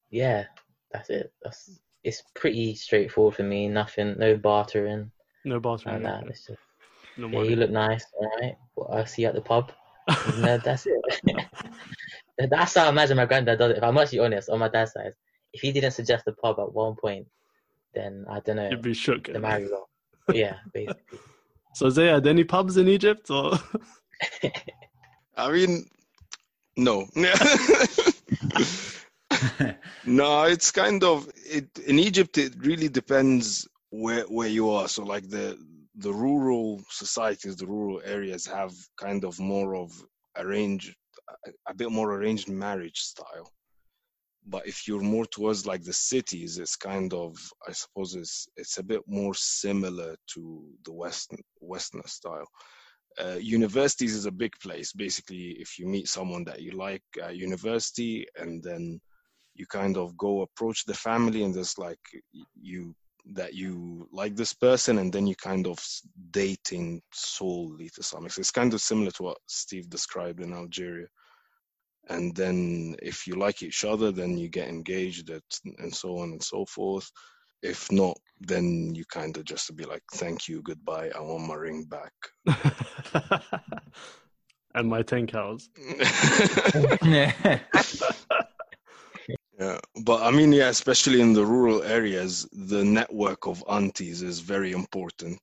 yeah, that's it. That's it's pretty straightforward for me. Nothing, no bartering no bartering. and that. It's just No yeah, you look nice, all right. Well, I'll see you at the pub. <laughs> And, uh, that's it. <laughs> that's how I imagine my granddad does it. If I'm actually honest, on my dad's side, if he didn't suggest the pub at one point, then I don't know. You'd be shook. The married off. Yeah, <laughs> basically. So, Zaya, are there any pubs in Egypt? Or I mean, no. no, it's kind of it in Egypt. It really depends where where you are. So, like the the rural societies, the rural areas have kind of more of arranged, a, bit more arranged marriage style. But if you're more towards like the cities, it's kind of, I suppose, it's it's a bit more similar to the western Western style uh, universities is a big place. Basically, if you meet someone that you like at university, and then you kind of go approach the family, and there's like you that you like this person, and then you kind of dating solely to some extent. It's kind of similar to what Steve described in Algeria. And then if you like each other, then you get engaged, at, and so on and so forth. If not, then you kind of just be like, "Thank you, goodbye. I want my ring back." <laughs> and my ten cows. <laughs> <laughs> yeah. Yeah, but I mean, yeah, especially in the rural areas, the network of aunties is very important.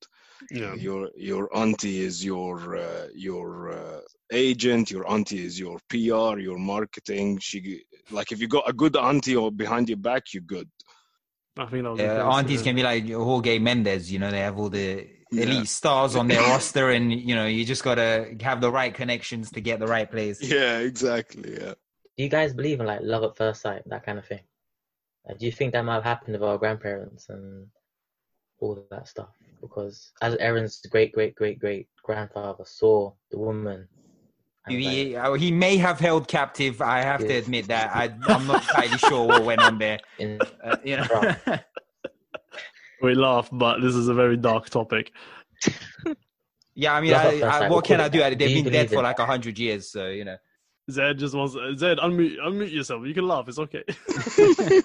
Yeah. Your your auntie is your uh, your uh, agent. Your auntie is your PR, your marketing. She like if you got a good auntie or behind your back, you're good. I think that was Yeah, aunties yeah. can be like Jorge Mendes. You know, they have all the Yeah. elite stars on their <laughs> roster, and you know, you just gotta have the right connections to get the right place. Yeah, exactly. Yeah. Do you guys believe in like love at first sight, that kind of thing? Like, do you think that might have happened with our grandparents and all of that stuff? Because as Aaron's great great great great grandfather saw the woman, He, like, uh, he may have held captive. I have to admit that. I, I'm not entirely sure what went on there. <laughs> in, Uh, you know, <laughs> We laugh, but this is a very dark topic. <laughs> yeah. I mean, I, I, what can I do? They've Do been dead for like a hundred years, so you know. Zed just wants Zed unmute unmute yourself. You can laugh. It's okay. <laughs>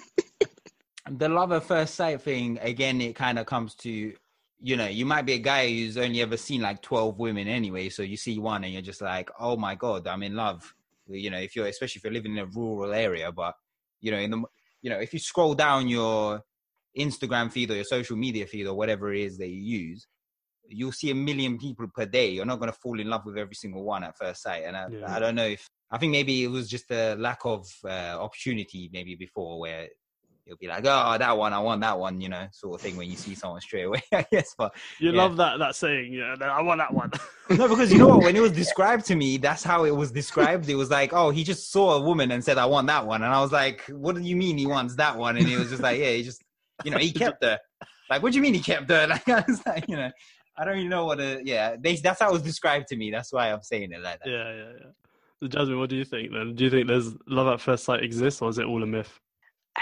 the love at first sight thing again it kind of comes to you know you might be a guy who's only ever seen like 12 women anyway so you see one and you're just like oh my god i'm in love you know if you're especially if you're living in a rural area but you know in the you know if you scroll down your instagram feed or your social media feed or whatever it is that you use you'll see a million people per day you're not going to fall in love with every single one at first sight and I, Yeah. I don't know if i think maybe it was just a lack of uh, opportunity maybe before where you'll be like, oh, that one, I want that one, you know, sort of thing when you see someone straight away, <laughs> I guess. But You Yeah. love that that saying. Yeah, I want that one. <laughs> no, because you know what? When it was <laughs> described to me, that's how it was described. It was like, oh, he just saw a woman and said, I want that one. And I was like, what do you mean he wants that one? And he was just like, yeah, he just, you know, he kept her. Like, what do you mean he kept her? Like, I was like, you know, I don't even know what a, yeah, they, that's how it was described to me. That's why I'm saying it like that. yeah, yeah, yeah. Jasmine, what do you think then? Do you think there's love at first sight exists, or is it all a myth?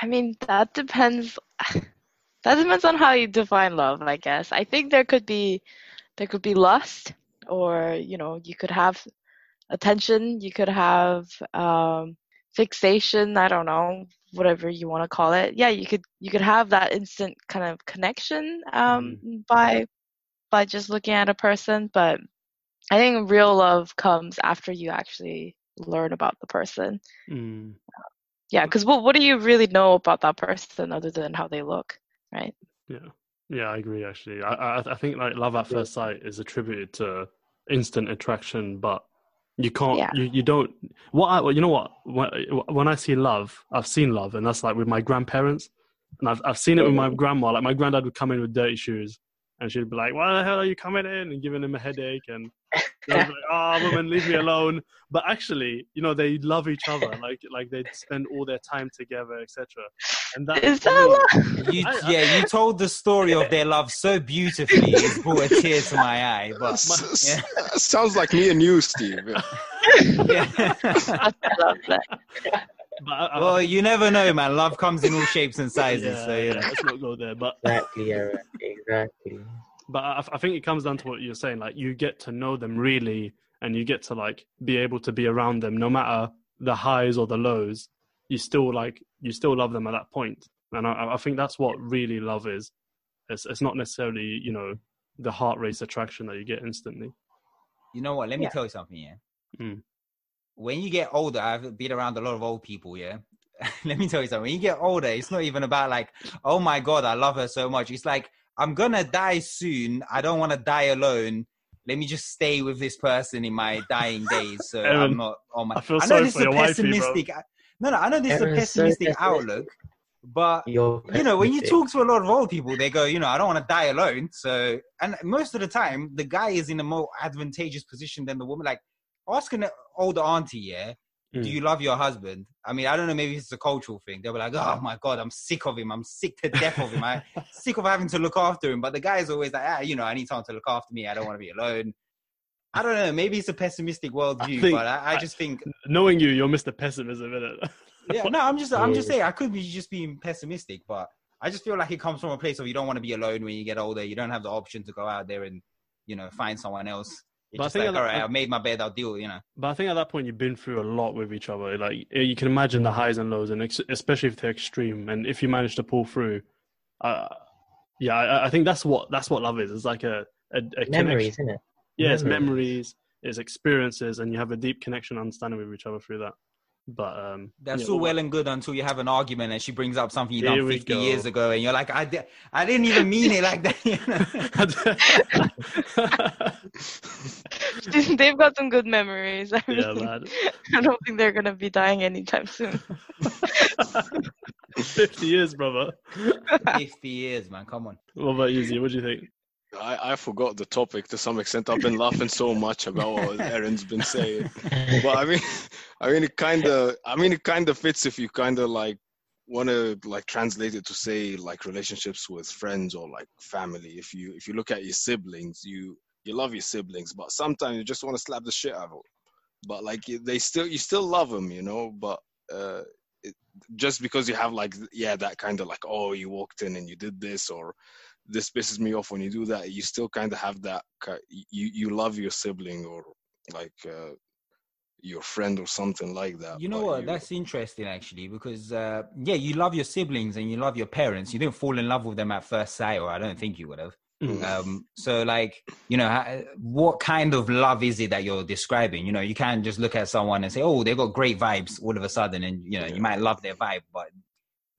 I mean, that depends. <laughs> That depends on how you define love, I guess. I think there could be, there could be lust, or you know, you could have attention, you could have um, fixation. I don't know, whatever you want to call it. Yeah, you could you could have that instant kind of connection um, by by just looking at a person. But I think real love comes after you actually learn about the person. Mm, Yeah, because what what do you really know about that person other than how they look, right? yeah, yeah. I agree. Actually, I, I I think like love at first sight is attributed to instant attraction, but you can't. Yeah. You, you don't. What I, you know what? When, when I see love, I've seen love, and that's like with my grandparents, and I've I've seen it with my grandma. Like my granddad would come in with dirty shoes, and she'd be like, "Why the hell are you coming in?" and giving him a headache, and <laughs> I'd be like, "Oh, woman, leave me alone." But actually, you know, they love each other. Like like they spend all their time together, etc. And that Is that love? You, I- I- yeah, you told the story of their love so beautifully. it brought a tear to my eye. But S- yeah. Sounds like me and you, Steve. <laughs> Yeah. yeah. <laughs> I love that. But I, I, well, you never know, man. Love comes in all shapes and sizes. yeah, so you yeah, let's not go there. But exactly, Aaron. Exactly. but I, I think it comes down to what you're saying. Like you get to know them really, and you get to like be able to be around them, no matter the highs or the lows. You still like you still love them at that point, and I, I think that's what really love is. It's it's not necessarily you know the heart race attraction that you get instantly. You know what? Let me Yeah. tell you something. Yeah. Mm. When you get older, I've been around a lot of old people. Yeah. <laughs> Let me tell you something. When you get older, it's not even about like, oh my god, I love her so much. It's like I'm gonna die soon. I don't want to die alone. Let me just stay with this person in my dying days. So Aaron, I'm not on my. I feel know sorry this is a your wifey, bro. pessimistic. Uh, no, no, I know this is a Aaron's so pessimistic pessimistic. outlook, but You're you know, when you talk to a lot of old people, they go, you know, I don't want to die alone. So, and most of the time, the guy is in a more advantageous position than the woman. Like, ask an older auntie, yeah, Mm. do you love your husband? I mean, I don't know, maybe it's a cultural thing. They'll be like, oh my God, I'm sick of him. I'm sick to death of him. I'm <laughs> sick of having to look after him. But the guy is always like, ah, you know, I need someone to look after me. I don't want to be alone. I don't know. Maybe it's a pessimistic worldview, think- but I, I I- just think Knowing you, you're Mr. Pessimism, innit? <laughs> yeah, no, I'm just, I'm just saying, I could be just being pessimistic, but I just feel like it comes from a place of you don't want to be alone when you get older. You don't have the option to go out there and, you know, find someone else. It's But I think like, I- all right, I- I've made my bed, I'll deal, you know. But I think at that point you've been through a lot with each other. Like you can imagine the highs and lows, and ex- especially if they're extreme. And if you manage to pull through, uh, yeah, I, I think that's what that's what love is. It's like a a, a memories, isn't it? Yeah, it's memories. memories, it's experiences, and you have a deep connection, understanding with each other through that. But um, That's yeah, all well and good until you have an argument and she brings up something you Here done 50 go. years ago, and you're like, I, di- I didn't even mean it like that. you know? <laughs> <laughs> They've got some good memories. I yeah, mean, man. <laughs> I don't think they're gonna be dying anytime soon. <laughs> Fifty years, brother. 50 years, man. Come on. What about you, Z? What do you think? I, I forgot the topic to some extent. I've been laughing so much about what Aaron's been saying. But I mean, <laughs> I mean, it kind of, I mean, it kind of fits if you kind of like want to like translate it to say like relationships with friends or like family. If you if you look at your siblings, you you love your siblings, but sometimes you just want to slap the shit out of them. But like they still, you still love them, you know. But uh, it, just because you have like yeah that kind of like oh you walked in and you did this or this pisses me off when you do that you still kind of have that you you love your sibling or like uh, your friend or something like that You know what? you- That's interesting, actually, because uh, yeah, you love your siblings and you love your parents. You didn't fall in love with them at first sight, or I don't think you would have. Mm. Um, so, like, you know, what kind of love is it that you're describing? You know, you can't just look at someone and say, "Oh, they've got great vibes," all of a sudden, and you know, Yeah. you might love their vibe, but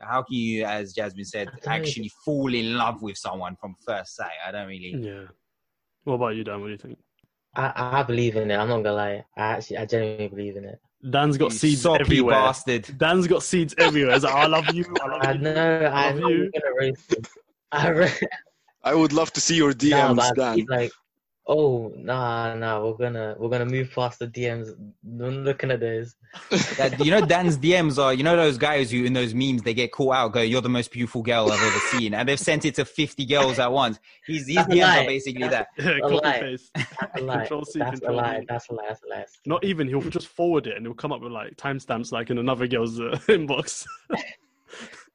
how can you, as Jasmine said, I don't actually fall in love with someone from first sight? I don't really. Yeah. What about you, Dan? What do you think? I, I believe in it. I'm not gonna lie. I actually, I genuinely believe in it. Dan's got You seeds soppy everywhere. bastard. Dan's got seeds everywhere. It's like, I love you. I love <laughs> I you. know. I love know you. you're gonna raise. them. <laughs> I re- i would love to see your dms but I dan keep like, oh nah, nah. We're gonna we're gonna move past the DMs. I'm looking at those. That, you know, Dan's DMs are, you know, those guys who in those memes they get caught out, go, "You're the most beautiful girl I've ever seen," and they've sent it to 50 girls at once. His, his DMs lie. are basically that. A <laughs> lie. That's a lie. <laughs> Control C, That's a lie. That's a lie. That's a lie. Not even. He'll just forward it and he'll come up with like timestamps, like in another girl's uh, <laughs> inbox.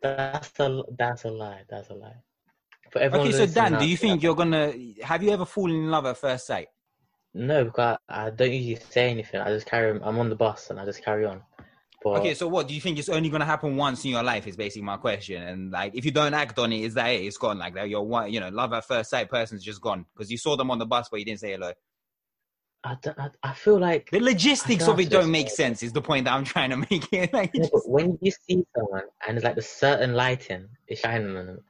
That's a that's a lie. That's a lie. Okay, so Dan, do you think you're gonna? Have you ever fallen in love at first sight? No, because I, I don't usually say anything. I just carry. I'm on the bus and I just carry on. But Okay, so what do you think it's only gonna happen once in your life? Is basically my question. And like, if you don't act on it, is that it? It's gone like that. You're one, you know, love at first sight person's just gone because you saw them on the bus, but you didn't say hello. I, I, I feel like The logistics of it don't make sense. Is the point that I'm trying to <laughs> make. Like, Yeah, just- but when you see someone and it's like the certain lighting is shining on them,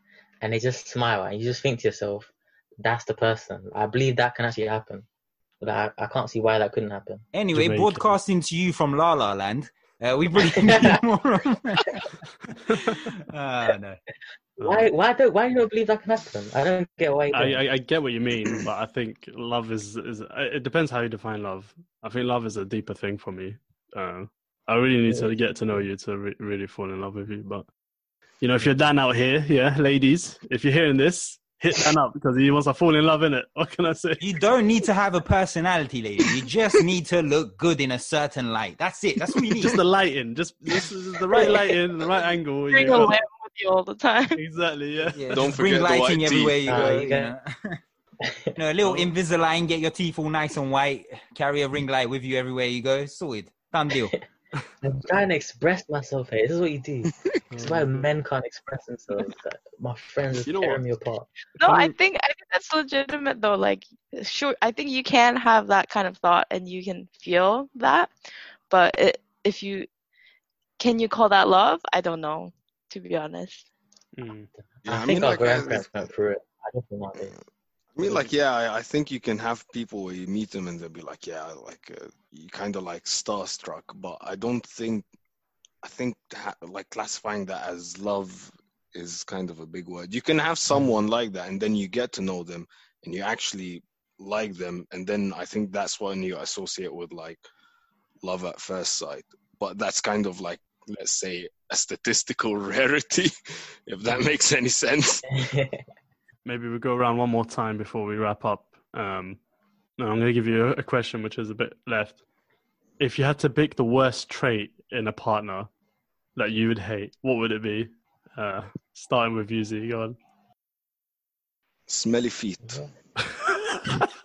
and they just smile, and you just think to yourself, "That's the person." I believe that can actually happen. But I, I can't see why that couldn't happen. Anyway, Jamaican. broadcasting to you from La La Land. Uh, we really <laughs> need <laughs> more of <laughs> Ah, no. Why? Why don't? Why do you not believe that can happen? I don't get why. I. I, I get what you mean, but I think love is is it depends how you define love. I think love is a deeper thing for me. Uh, I really need to get to know you to re- really fall in love with you. But you know, if you're Dan out here, yeah, ladies, if you're hearing this, hit Dan up because he wants to fall in love in it. <laughs> What can I say? You don't need to have a personality, lady. You just need to look good in a certain light. That's it. That's what you need. Just the lighting, just this is the right lighting, the right angle. Bring you a know. lamp with you all the time. Exactly, yeah. Yeah, Don't just bring forget the lighting white everywhere teeth. you Ah, go. you You know? <laughs> You know, a little Invisalign, get your teeth all nice and white. Carry a ring light with you everywhere you go. Sorted. Done deal. I'm trying to express myself here. This is what you do. <laughs> This is why men can't express themselves. My friends are You know tearing what? me apart. No, I think I think that's legitimate though. Like, sure, I think you can have that kind of thought and you can feel that, but it, if you can you call that love? I don't know, to be honest. Mm. yeah, I, think our like, I- grandparents went through it. I don't think mine did. I mean, like, yeah, I, think you can have people where you meet them and they'll be like, yeah, like, uh, you kind of like starstruck, but I don't think, I think ha- like classifying that as love is kind of a big word. You can have someone like that and then you get to know them and you actually like them, and then I think that's when you associate with like love at first sight. But that's kind of like, let's say, a statistical <laughs> rarity, if that makes any sense. <laughs> maybe we go around one more time before we wrap up. Um, no, I'm going to give you a, a question which is a bit left. If you had to pick the worst trait in a partner that you would hate, what would it be? Uh, starting with you, Z. Go on. Smelly feet. <laughs>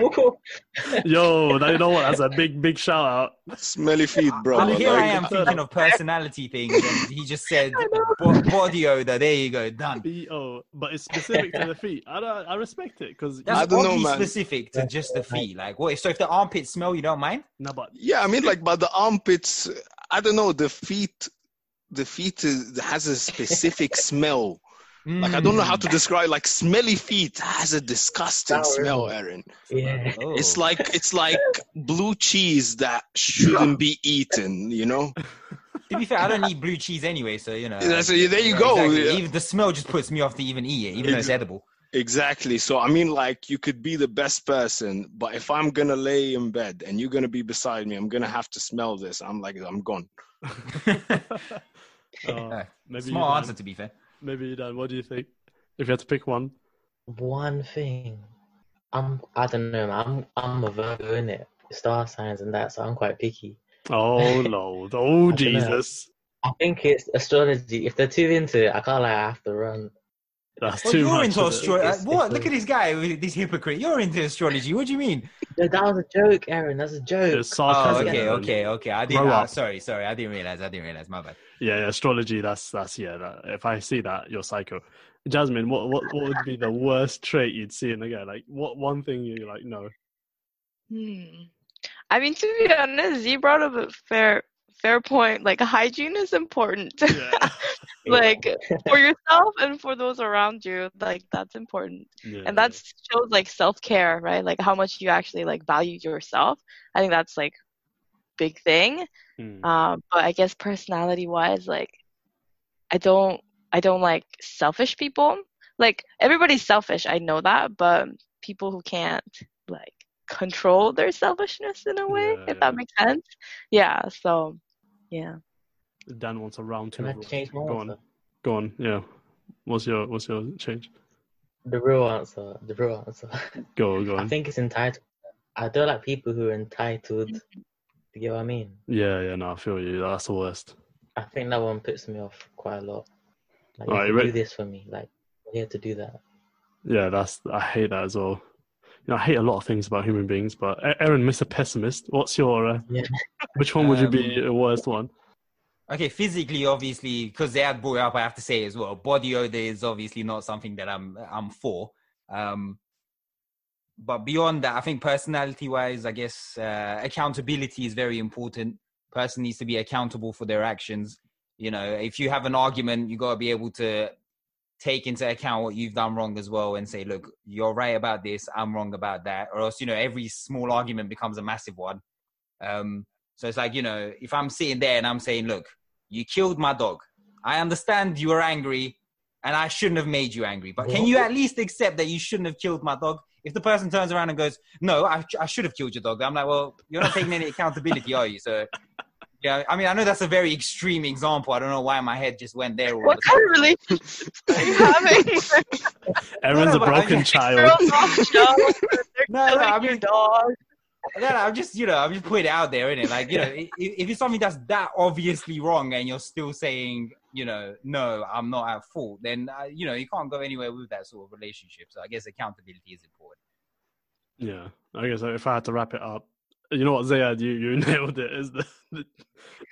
<laughs> Yo, that, you know what? That's a big, big shout out. Smelly feet, bro. Well, here I am thinking of personality things, and he just said <laughs> body odor. There you go, done. B-O, oh, but it's specific to the feet. I, don't, I respect it because That's I don't know, man. specific to just the feet. Like, what? So if the armpits smell, you don't mind? no, but Yeah, I mean, like, but the armpits, I don't know. The feet, the feet is, has a specific smell. Like I don't know how to describe. Like smelly feet has a disgusting Sour, smell, isn't Aaron. Yeah. Oh. It's like it's like blue cheese that shouldn't be eaten. You know. To be fair, I don't eat blue cheese anyway, so you know. Yeah, so there you Yeah, go. exactly. Yeah. Even the smell just puts me off to even eat it, even though it's edible. Exactly. So I mean, like you could be the best person, but if I'm gonna lay in bed and you're gonna be beside me, I'm gonna have to smell this. I'm like, I'm gone. <laughs> <laughs> Uh, maybe you, answer, to be fair. Maybe you, Dan. What do you think? If you had to pick one, One thing. I'm I don't know, I'm I'm a Virgo in it. Star signs and that, so I'm quite picky. oh <laughs> lord, oh I dunno. Jesus, I think it's astrology. If they're too into it, I can't like I have to run. that's Well, too you're much. into of it. astrology. What? it's Look a- at this guy, this hypocrite. You're into astrology. What do you mean? No, that was a joke, Aaron. That's a joke. It's Oh, okay, okay, okay. I didn't. Grow Uh, sorry, sorry. I didn't realize. I didn't realize. My bad. Yeah, astrology. That's that's yeah. That, if I see that, you're psycho. Jasmine, what what what would be the worst trait you'd see in a guy? Like, what one thing you like? No. Hmm. I mean, to be honest, you brought up a fair fair point. Like hygiene is important. <laughs> Yeah. <laughs> like for yourself and for those around you. Like that's important. yeah and that shows like self-care right like how much you actually like value yourself i think that's like big thing Hmm. um but i guess personality wise like i don't i don't like selfish people like everybody's selfish i know that but people who can't like control their selfishness in a way Yeah, if yeah. that makes sense yeah so yeah Dan wants a round two. Can I change my Go on, answer? go on. Yeah. What's your what's your change? The real answer. The real answer. Go go <laughs> I think it's entitled. I don't like people who are entitled. Do you get what I mean? Yeah, yeah. No, I feel you. That's the worst. I think that one puts me off quite a lot. Like, you Alright, re- do this for me. Like, I'm here to do that. Yeah, that's I hate that as well. You know, I hate a lot of things about human beings, but Aaron, Mr. Pessimist, what's your uh, <laughs> Yeah. which one would you be Um, the worst one? Okay, physically, obviously, because they had brought up, I have to say as well. Body odor is obviously not something that I'm I'm for. Um, but beyond that, I think personality-wise, I guess uh, accountability is very important. Person needs to be accountable for their actions. You know, if you have an argument, you got to be able to take into account what you've done wrong as well, and say, "Look, you're right about this. I'm wrong about that." Or else, you know, every small argument becomes a massive one. Um, so it's like, you know, if I'm sitting there and I'm saying, look, you killed my dog. I understand you were angry and I shouldn't have made you angry, but can you at least accept that you shouldn't have killed my dog? If the person turns around and goes, no, I, I should have killed your dog, I'm like, well, you're not taking any accountability, are you? So, yeah, I mean, I know that's a very extreme example. I don't know why my head just went there. all what of a kind of relationship are you having Aaron's no, a but I broken mean- child. girls off show they're No, no, killing I your mean- dog No, no, I'm just, you know, I'm just putting it out there, innit? Like, you know, if, if it's something that's that obviously wrong and you're still saying, you know, no, I'm not at fault, then, uh, you know, you can't go anywhere with that sort of relationship. So I guess accountability is important. Yeah, I guess if I had to wrap it up, you know what, Zayad, you you <laughs> nailed it. Is the, the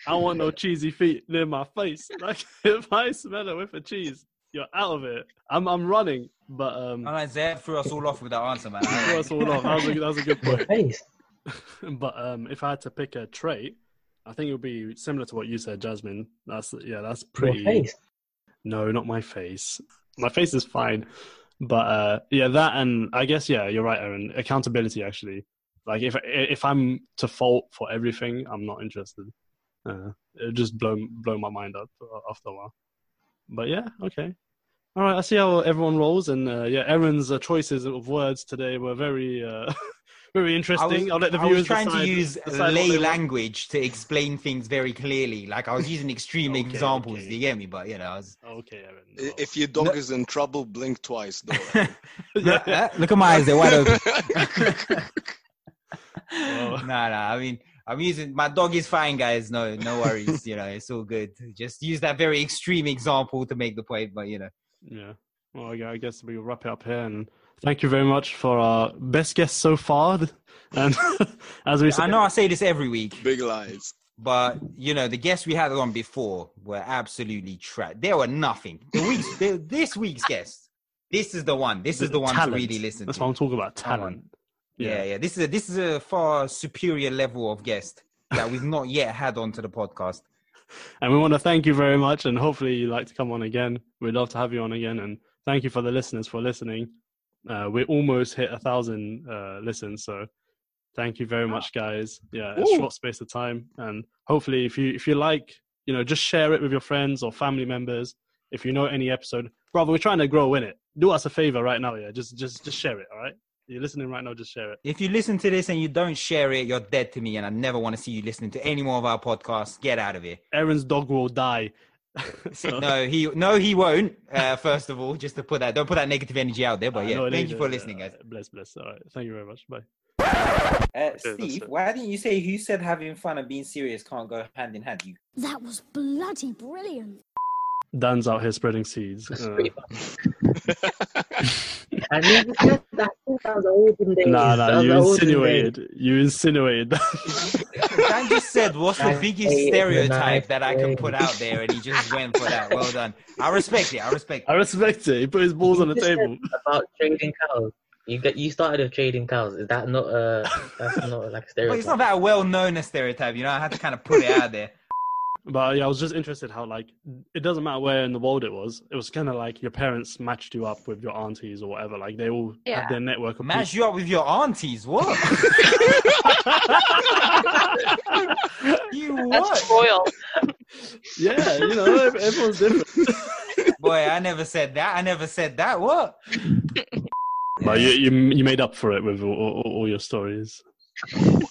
I don't want no <laughs> cheesy feet near my face. Like <laughs> if I smell it with a cheese, you're out of it. I'm I'm running, but um, And Zed threw us all off with that answer, man. throw us all off. That was a, that was a good Your point. <laughs> but um, if I had to pick a trait, I think it would be similar to what you said, Jasmine. That's yeah, that's pretty. face. No, not my face. My face is fine, but uh, yeah, that and I guess yeah, you're right, Aaron. Accountability, actually. Like if if I'm to fault for everything, I'm not interested. Uh, it just blow blow my mind up after a while. But yeah, okay. All right, I see how everyone rolls, and uh, yeah, Aaron's uh, choices of words today were very, uh, <laughs> very interesting. was, I'll let the I was trying decide, to use lay language to explain things very clearly. Like I was using extreme <laughs> Okay, examples. okay. Do you get me? But you know, I was. Okay, Aaron. I- well, If your dog is in trouble, blink twice. Though. <laughs> yeah, yeah. Look at my eyes; they're wide open. <laughs> Well. nah, nah. I mean, I'm using my dog is fine, guys. No, no worries. you know, it's all good. Just use that very extreme example to make the point, but you know. Yeah. Well, yeah, I guess we'll wrap it up here. And thank you very much for our best guest so far. And <laughs> as we said, I know I say this every week, Big lies. but you know, the guests we had on before were absolutely trash. They were nothing. The week's the, this week's guest. This is the one. This is the one talent. to really listen That's to. what I'm talking about. Come on. Talent. Yeah, yeah. This is a this is a far superior level of guest. that we've not yet had onto the podcast. <laughs> And we want to thank you very much, and hopefully you like to come on again. We'd love to have you on again, and thank you for the listeners for listening. Uh, we almost hit a thousand uh, listens, so thank you very much, guys. Yeah, a short space of time, and hopefully, if you if you like, you know, just share it with your friends or family members. If you know any episode, brother, we're trying to grow in it. Do us a favor right now, yeah. Just just just share it, all right? You're listening right now, just share it. If you listen to this and you don't share it, you're dead to me, and I never want to see you listening to any more of our podcasts. Get out of here. Aaron's dog will die. <laughs> so, No, he no, he won't. Uh, first of all, just to put that, don't put that negative energy out there. But uh, yeah, no, thank ain't, you for uh, listening, guys. Bless, bless. All right, thank you very much. Bye. Uh, Steve, why didn't you say who said having fun and being serious can't go hand in hand? You That was bloody brilliant. Dan's out here spreading seeds. <laughs> That's pretty. I never said that. I was the olden days. nah, nah, you the insinuated. You insinuated that. <laughs> Dan just said, "What's the biggest stereotype that I can put out there?" And he just went for that. Well done. I respect it. I respect. It. I respect it. He put his balls on the table. About trading cows. You get you started with trading cows. Is that not uh that's not like a <laughs> But stereotype? it's not that well known a stereotype. You know, I had to kind of put it out there. But yeah, I was just interested how like it doesn't matter where in the world it was. It was kind of like your parents matched you up with your aunties or whatever. Like they all Yeah. had their network of Match you up with your aunties. What? <laughs> you what? That's royal. yeah, you know, everyone's different. <laughs> Boy, I never said that. I never said that. What? But you, you you made up for it with all, all, all your stories.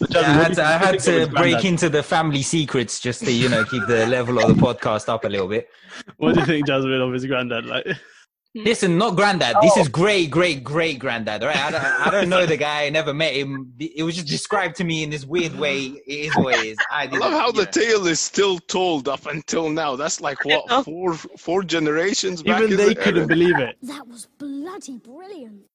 Yeah, I had to, I had What do you to think of his break into the family secrets just to, you know, keep the level of the podcast up a little bit. What do you think, Jasmine, of his granddad? Like, Listen, not granddad. This is oh. great, great, great granddad. All right, I don't, I don't know the guy. I never met him. It was just described to me in this weird way. It is what it is. I, I love how you the know. tale is still told up until now. That's like what <laughs> four four generations back. even is they couldn't believe it. That was bloody brilliant.